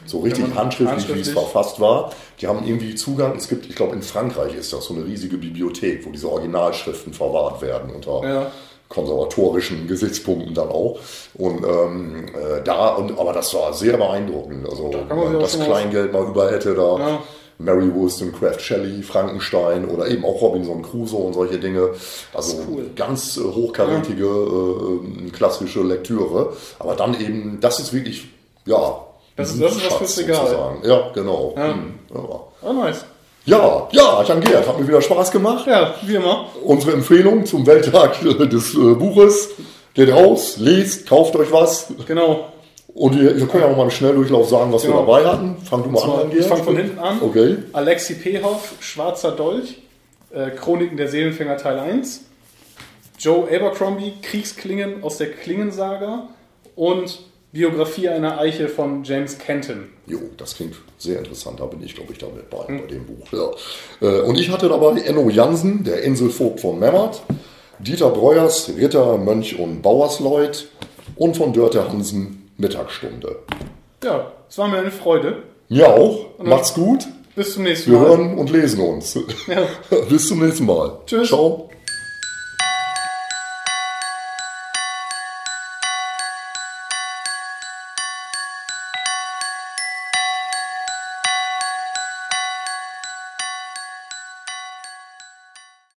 So richtig man handschriftlich, wie es handschriftlich- verfasst war. Die haben irgendwie Zugang. Es gibt, ich glaube, in Frankreich ist das so eine riesige Bibliothek, wo diese Originalschriften verwahrt werden unter Ja. Konservatorischen Gesichtspunkten dann auch. Und ähm, äh, da, und, aber das war sehr beeindruckend. Also, man wenn auch das Kleingeld mal über hätte, da Ja. Mary Wollstonecraft Shelley, Frankenstein oder eben auch Robinson Crusoe und solche Dinge. Also cool. ganz äh, hochkarätige, äh, klassische Lektüre. Aber dann eben, das ist wirklich, ja. Das ist- das ist was fürs Regal. Ja, genau. Ja. Hm, ja. Oh, nice. Ja, ja, Jan Gerd, hat mir wieder Spaß gemacht. Ja, wie immer. Unsere Empfehlung zum Welttag des äh, Buches. Geht raus, lest, kauft euch was. Genau. Und wir, wir können ja auch mal im Schnelldurchlauf sagen, was Genau. wir dabei hatten. Fang du mal zwar- an, ich fang von hinten an. Okay. Alexi Pehoff, Schwarzer Dolch, äh, Chroniken der Seelenfänger Teil 1, Joe Abercrombie, Kriegsklingen aus der Klingensaga und Biografie einer Eiche von James Kenton. Jo, das klingt sehr interessant. Da bin ich, glaube ich, damit bei, Hm. bei dem Buch. Ja. Äh, Und ich hatte dabei Enno Jansen, der Inselvogt von Memmert, Dieter Breuers, Ritter, Mönch und Bauersleut und von Dörte Hansen, Mittagsstunde. Ja, es war mir eine Freude. Mir auch. Macht's gut. Bis zum nächsten Wir Mal. hören und lesen uns. Ja. Bis zum nächsten Mal. Tschüss. Ciao.